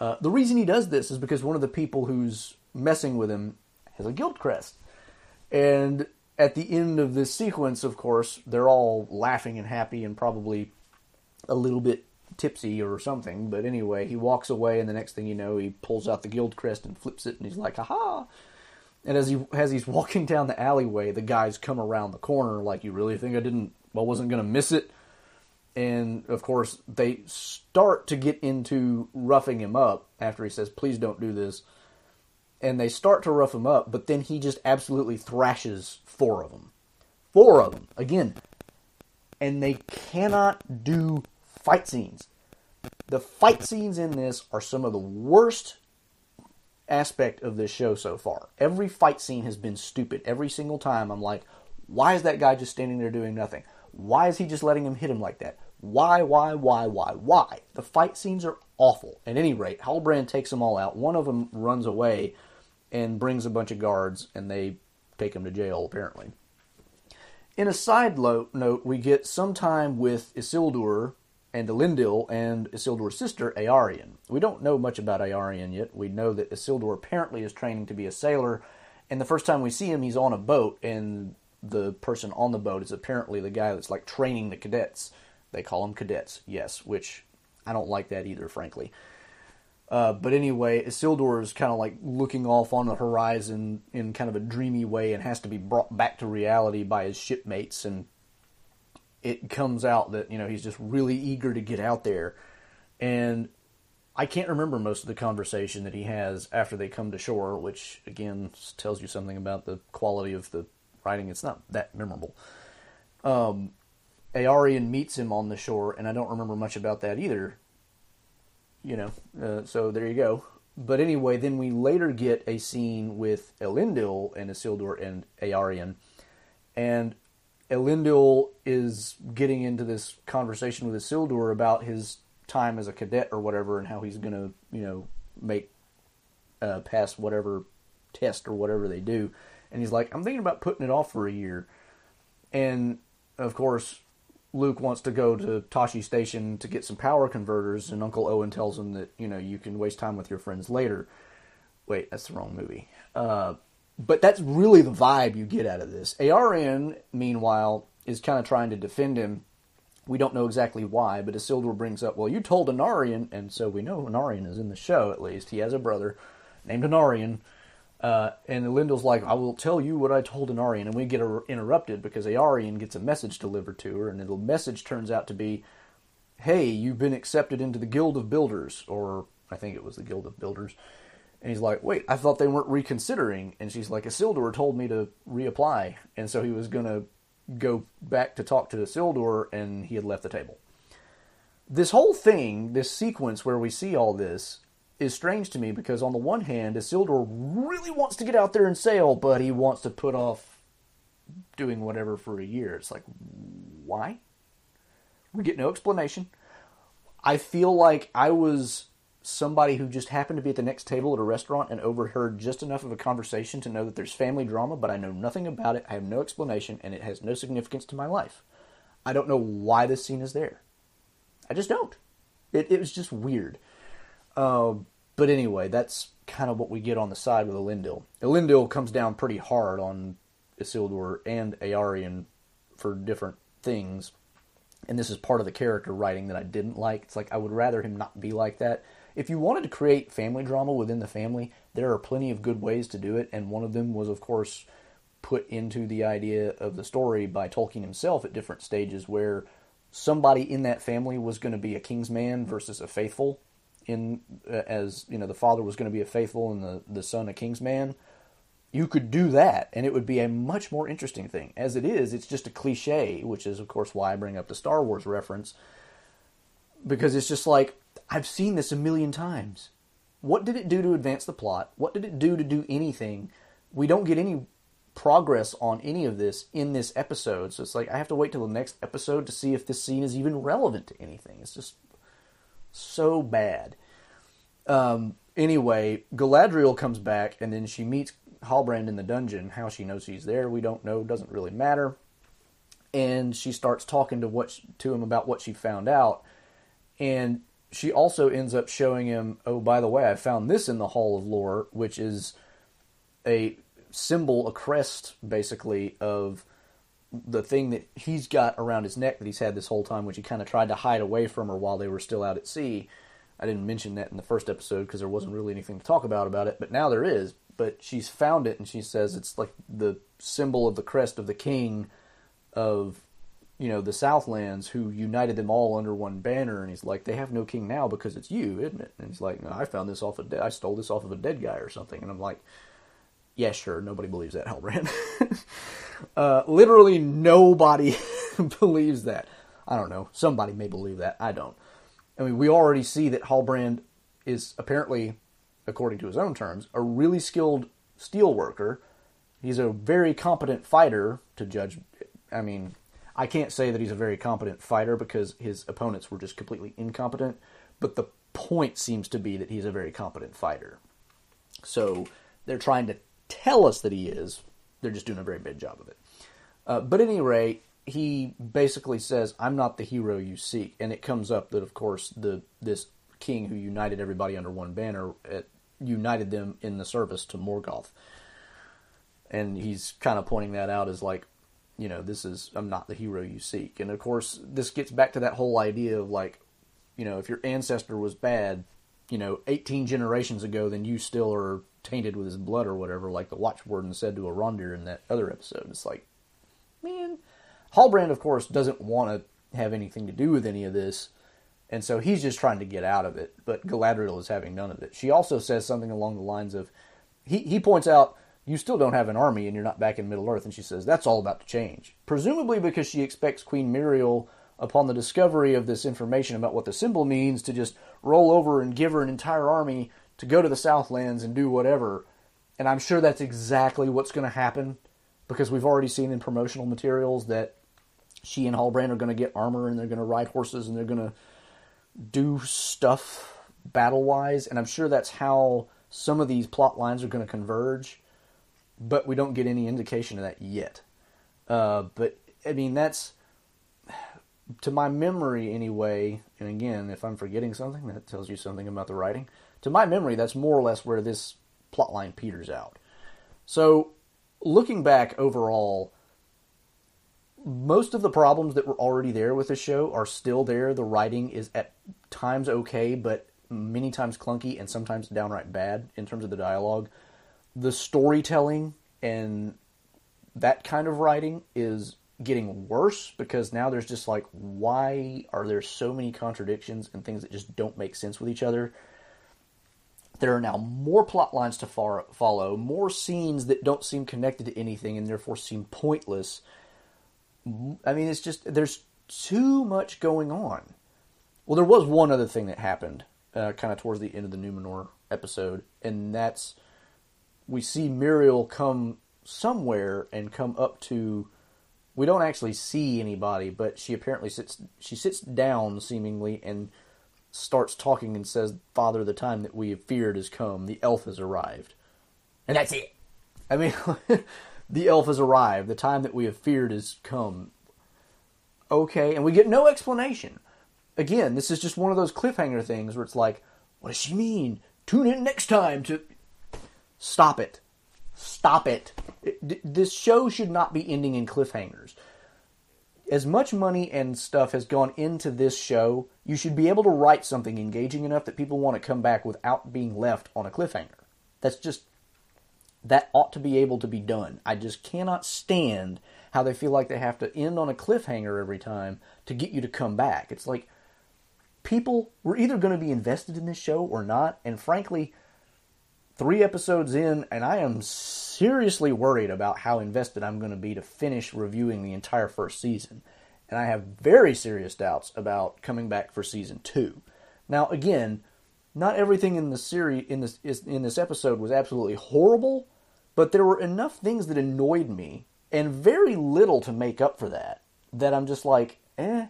Uh, the reason he does this is because one of the people who's messing with him has a guild crest, and at the end of this sequence, of course, they're all laughing and happy and probably a little bit tipsy or something. But anyway, he walks away, and the next thing you know, he pulls out the guild crest and flips it, and he's like, "Aha!" And as he as he's walking down the alleyway, the guys come around the corner, like, "You really think I didn't? I wasn't going to miss it?" And of course, they start to get into roughing him up after he says, "Please don't do this." And they start to rough him up, but then he just absolutely thrashes four of them. Four of them. Again. And they cannot do fight scenes. The fight scenes in this are some of the worst aspect of this show so far. Every fight scene has been stupid. Every single time I'm like, why is that guy just standing there doing nothing? Why is he just letting him hit him like that? Why, why, why, why, why? The fight scenes are awful. At any rate, Halbrand takes them all out. One of them runs away and brings a bunch of guards, and they take him to jail, apparently. In a side note, we get some time with Isildur and Elendil and Isildur's sister, Eärien. We don't know much about Eärien yet. We know that Isildur apparently is training to be a sailor, and the first time we see him, he's on a boat, and the person on the boat is apparently the guy that's like training the cadets. They call them cadets, yes, which I don't like that either, frankly. Uh, but anyway, Isildur is kind of like looking off on the horizon in kind of a dreamy way and has to be brought back to reality by his shipmates. And it comes out that, you know, he's just really eager to get out there. And I can't remember most of the conversation that he has after they come to shore, which again tells you something about the quality of the writing. It's not that memorable. Um, Eärien meets him on the shore, and I don't remember much about that either you know, uh, so there you go. But anyway, then we later get a scene with Elendil and Isildur and Eärien, and Elendil is getting into this conversation with Isildur about his time as a cadet or whatever, and how he's going to, you know, make uh, pass whatever test or whatever they do. And he's like, I'm thinking about putting it off for a year. And of course, Luke wants to go to Tosche Station to get some power converters, and Uncle Owen tells him that you know you can waste time with your friends later. Wait, that's the wrong movie. Uh, but that's really the vibe you get out of this. Eärien, meanwhile, is kind of trying to defend him. We don't know exactly why, but Isildur brings up, well, you told Anarion, and so we know Anarion is in the show at least. He has a brother named Anarion. Uh, and Elendil's like, I will tell you what I told Anarion. And we get interrupted because Eärien gets a message delivered to her, and the message turns out to be, hey, you've been accepted into the Guild of Builders, or I think it was the Guild of Builders. And he's like, wait, I thought they weren't reconsidering. And she's like, Isildur told me to reapply. And so he was going to go back to talk to Isildur, and he had left the table. This whole thing, this sequence where we see all this, is strange to me because on the one hand, Isildur really wants to get out there and sail, but he wants to put off doing whatever for a year. It's like, why? We get no explanation. I feel like I was somebody who just happened to be at the next table at a restaurant and overheard just enough of a conversation to know that there's family drama, but I know nothing about it. I have no explanation, and it has no significance to my life. I don't know why this scene is there. I just don't. It, it was just weird. Uh, but anyway, that's kind of what we get on the side with Elendil. Elendil comes down pretty hard on Isildur and Eärien for different things. And this is part of the character writing that I didn't like. It's like I would rather him not be like that if you wanted to create family drama within the family, there are plenty of good ways to do it, and one of them was, of course, put into the idea of the story by Tolkien himself at different stages, where somebody in that family was going to be a king's man versus a faithful, in uh, as you know, the father was going to be a faithful and the the son a king's man. You could do that, and it would be a much more interesting thing. As it is, it's just a cliche, which is, of course, why I bring up the Star Wars reference, because it's just like I've seen this a million times. What did it do to advance the plot? What did it do to do anything? We don't get any progress on any of this in this episode. So it's like I have to wait till the next episode to see if this scene is even relevant to anything. It's just so bad. Um, anyway, Galadriel comes back and then she meets Halbrand in the dungeon. How she knows he's there, we don't know. Doesn't really matter. And she starts talking to what to him about what she found out. And she also ends up showing him, oh, by the way, I found this in the Hall of Lore, which is a symbol, a crest, basically, of the thing that he's got around his neck that he's had this whole time, which he kind of tried to hide away from her while they were still out at sea. I didn't mention that in the first episode because there wasn't really anything to talk about about it, but now there is. But she's found it and she says it's like the symbol of the crest of the king of you know, the Southlands who united them all under one banner. And he's like, they have no king now because it's you, isn't it? And he's like, no, I found this off of, de- I stole this off of a dead guy or something. And I'm like, yeah, sure. Nobody believes that, Halbrand. <laughs> uh, literally nobody <laughs> believes that. I don't know. Somebody may believe that. I don't. I mean, we already see that Halbrand is apparently, according to his own terms, a really skilled steel worker. He's a very competent fighter, to judge. I mean, I can't say that he's a very competent fighter because his opponents were just completely incompetent, but the point seems to be that he's a very competent fighter. So they're trying to tell us that he is. They're just doing a very bad job of it. Uh, but at any rate, he basically says, "I'm not the hero you seek," and it comes up that, of course, the this king who united everybody under one banner united them in the service to Morgoth, and he's kind of pointing that out as like, you know, this is I'm not the hero you seek. And of course, this gets back to that whole idea of like, you know, if your ancestor was bad, you know, 18 generations ago, then you still are tainted with his blood or whatever, like the Watchwarden said to Arondir in that other episode. It's like, man, Halbrand, of course, doesn't want to have anything to do with any of this, and so he's just trying to get out of it. But Galadriel is having none of it. She also says something along the lines of, he he points out you still don't have an army and you're not back in Middle Earth. And she says, that's all about to change. Presumably because she expects Queen Míriel, upon the discovery of this information about what the symbol means, to just roll over and give her an entire army to go to the Southlands and do whatever. And I'm sure that's exactly what's going to happen because we've already seen in promotional materials that she and Halbrand are going to get armor and they're going to ride horses and they're going to do stuff battle wise. And I'm sure that's how some of these plot lines are going to converge but we don't get any indication of that yet. Uh, but I mean, that's to my memory anyway. And again, if I'm forgetting something, that tells you something about the writing. To my memory, that's more or less where this plot line peters out. So, looking back overall, most of the problems that were already there with the show are still there. The writing is at times okay, but many times clunky and sometimes downright bad in terms of the dialogue. The storytelling and that kind of writing is getting worse because now there's just like why are there so many contradictions and things that just don't make sense with each other there are now more plot lines to follow more scenes that don't seem connected to anything and therefore seem pointless i mean it's just there's too much going on well there was one other thing that happened uh, kind of towards the end of the numenor episode and that's we see Míriel come somewhere and come up to we don't actually see anybody, but she apparently sits she sits down seemingly and starts talking and says, "Father, the time that we have feared has come. The elf has arrived." And that's it. I mean, <laughs> the elf has arrived. The time that we have feared has come. Okay, and we get no explanation. Again, this is just one of those cliffhanger things where it's like, what does she mean? Tune in next time to stop it. Stop it. This show should not be ending in cliffhangers. As much money and stuff has gone into this show, you should be able to write something engaging enough that people want to come back without being left on a cliffhanger. That's just that ought to be able to be done. I just cannot stand how they feel like they have to end on a cliffhanger every time to get you to come back. It's like people were either going to be invested in this show or not, and frankly, three episodes in, and I am seriously worried about how invested I'm going to be to finish reviewing the entire first season. And I have very serious doubts about coming back for season two. Now, again, not everything in the series in this in this episode was absolutely horrible, but there were enough things that annoyed me, and very little to make up for that. That I'm just like, eh.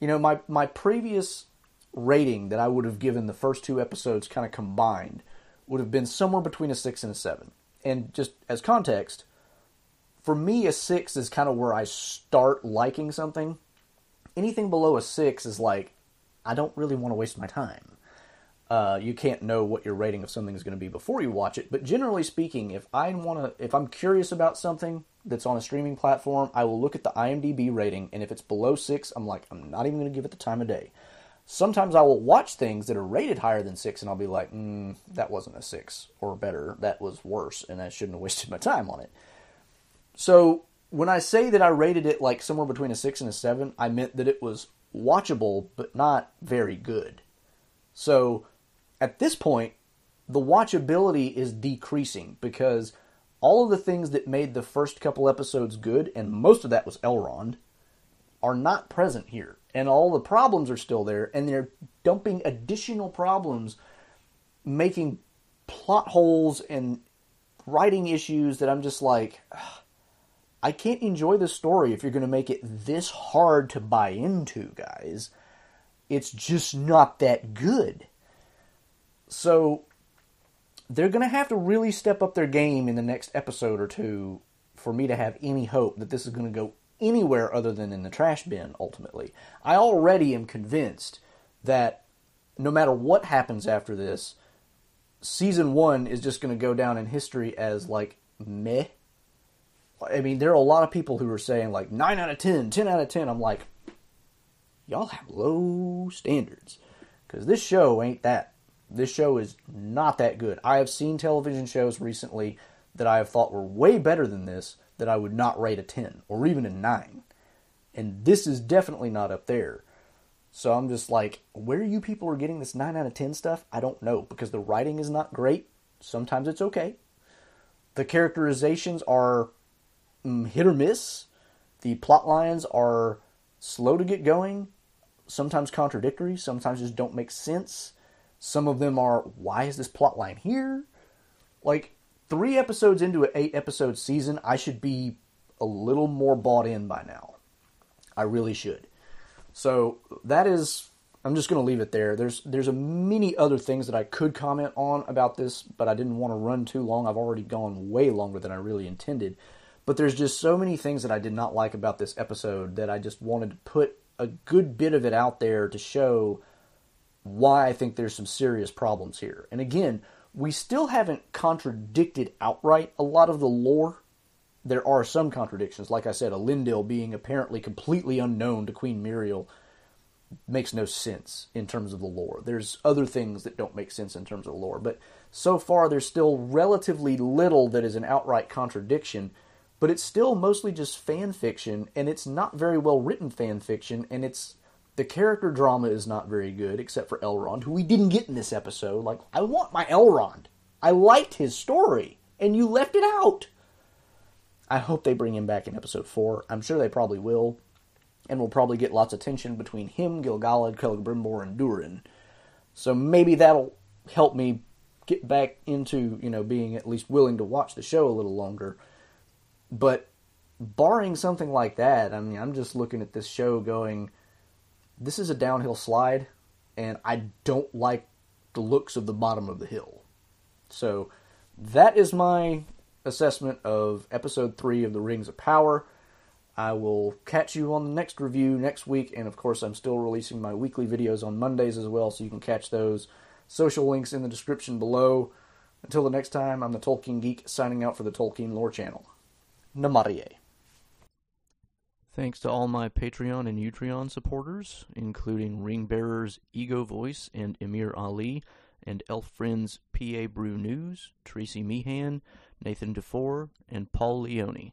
You know, my my previous rating that I would have given the first two episodes kind of combined would have been somewhere between a six and a seven. And just as context, for me, a six is kind of where I start liking something. Anything below a six is like, I don't really want to waste my time. Uh, you can't know what your rating of something is going to be before you watch it, but generally speaking, if I want to, if I'm curious about something that's on a streaming platform, I will look at the IMDb rating, and if it's below six, I'm like, I'm not even going to give it the time of day sometimes I will watch things that are rated higher than six, and I'll be like, mm, that wasn't a six or better. That was worse, and I shouldn't have <laughs> wasted my time on it. So when I say that I rated it like somewhere between a six and a seven, I meant that it was watchable, but not very good. So at this point, the watchability is decreasing because all of the things that made the first couple episodes good, and most of that was Elrond, are not present here and all the problems are still there, and they're dumping additional problems, making plot holes and writing issues that I'm just like, I can't enjoy this story if you're going to make it this hard to buy into, guys. It's just not that good. So they're going to have to really step up their game in the next episode or two for me to have any hope that this is going to go anywhere other than in the trash bin ultimately. I already am convinced that no matter what happens after this, season one is just going to go down in history as like meh. I mean, there are a lot of people who are saying like 9 out of 10, 10 out of 10. I'm like, y'all have low standards. Because this show ain't that. This show is not that good. I have seen television shows recently that I have thought were way better than this, that I would not rate a 10 or even a 9. And this is definitely not up there. So I'm just like, where you people are getting this 9 out of 10 stuff, I don't know because the writing is not great. Sometimes it's okay. The characterizations are mm, hit or miss. The plot lines are slow to get going, sometimes contradictory, sometimes just don't make sense. Some of them are, why is this plot line here? Like, three episodes into an eight episode season, I should be a little more bought in by now. I really should. So that is I'm just going to leave it there. There's there's a many other things that I could comment on about this, but I didn't want to run too long. I've already gone way longer than I really intended. But there's just so many things that I did not like about this episode that I just wanted to put a good bit of it out there to show why I think there's some serious problems here. And again, we still haven't contradicted outright a lot of the lore. There are some contradictions. Like I said, a Elendil being apparently completely unknown to Queen Míriel makes no sense in terms of the lore. There's other things that don't make sense in terms of lore. But so far, there's still relatively little that is an outright contradiction. But it's still mostly just fan fiction, and it's not very well written fan fiction, and it's the character drama is not very good, except for Elrond, who we didn't get in this episode. Like, I want my Elrond. I liked his story, and you left it out. I hope they bring him back in episode 4. I'm sure they probably will. And we'll probably get lots of tension between him, Gil-galad, Celebrimbor, and Durin. So maybe that'll help me get back into, you know, being at least willing to watch the show a little longer. But barring something like that, I mean, I'm just looking at this show going this is a downhill slide, and I don't like the looks of the bottom of the hill. So that is my assessment of episode three of The Rings of Power. I will catch you on the next review next week, and of course, I'm still releasing my weekly videos on Mondays as well, so you can catch those. Social links in the description below. Until the next time, I'm the Tolkien Geek signing out for the Tolkien Lore Channel. Namarie. Thanks to all my Patreon and Utreon supporters, including ring bearers Ego Voice and Emir Ali, and elf friends P.A. Brew News, Tracy Meehan, Nathan DeFore, and Paul Leone.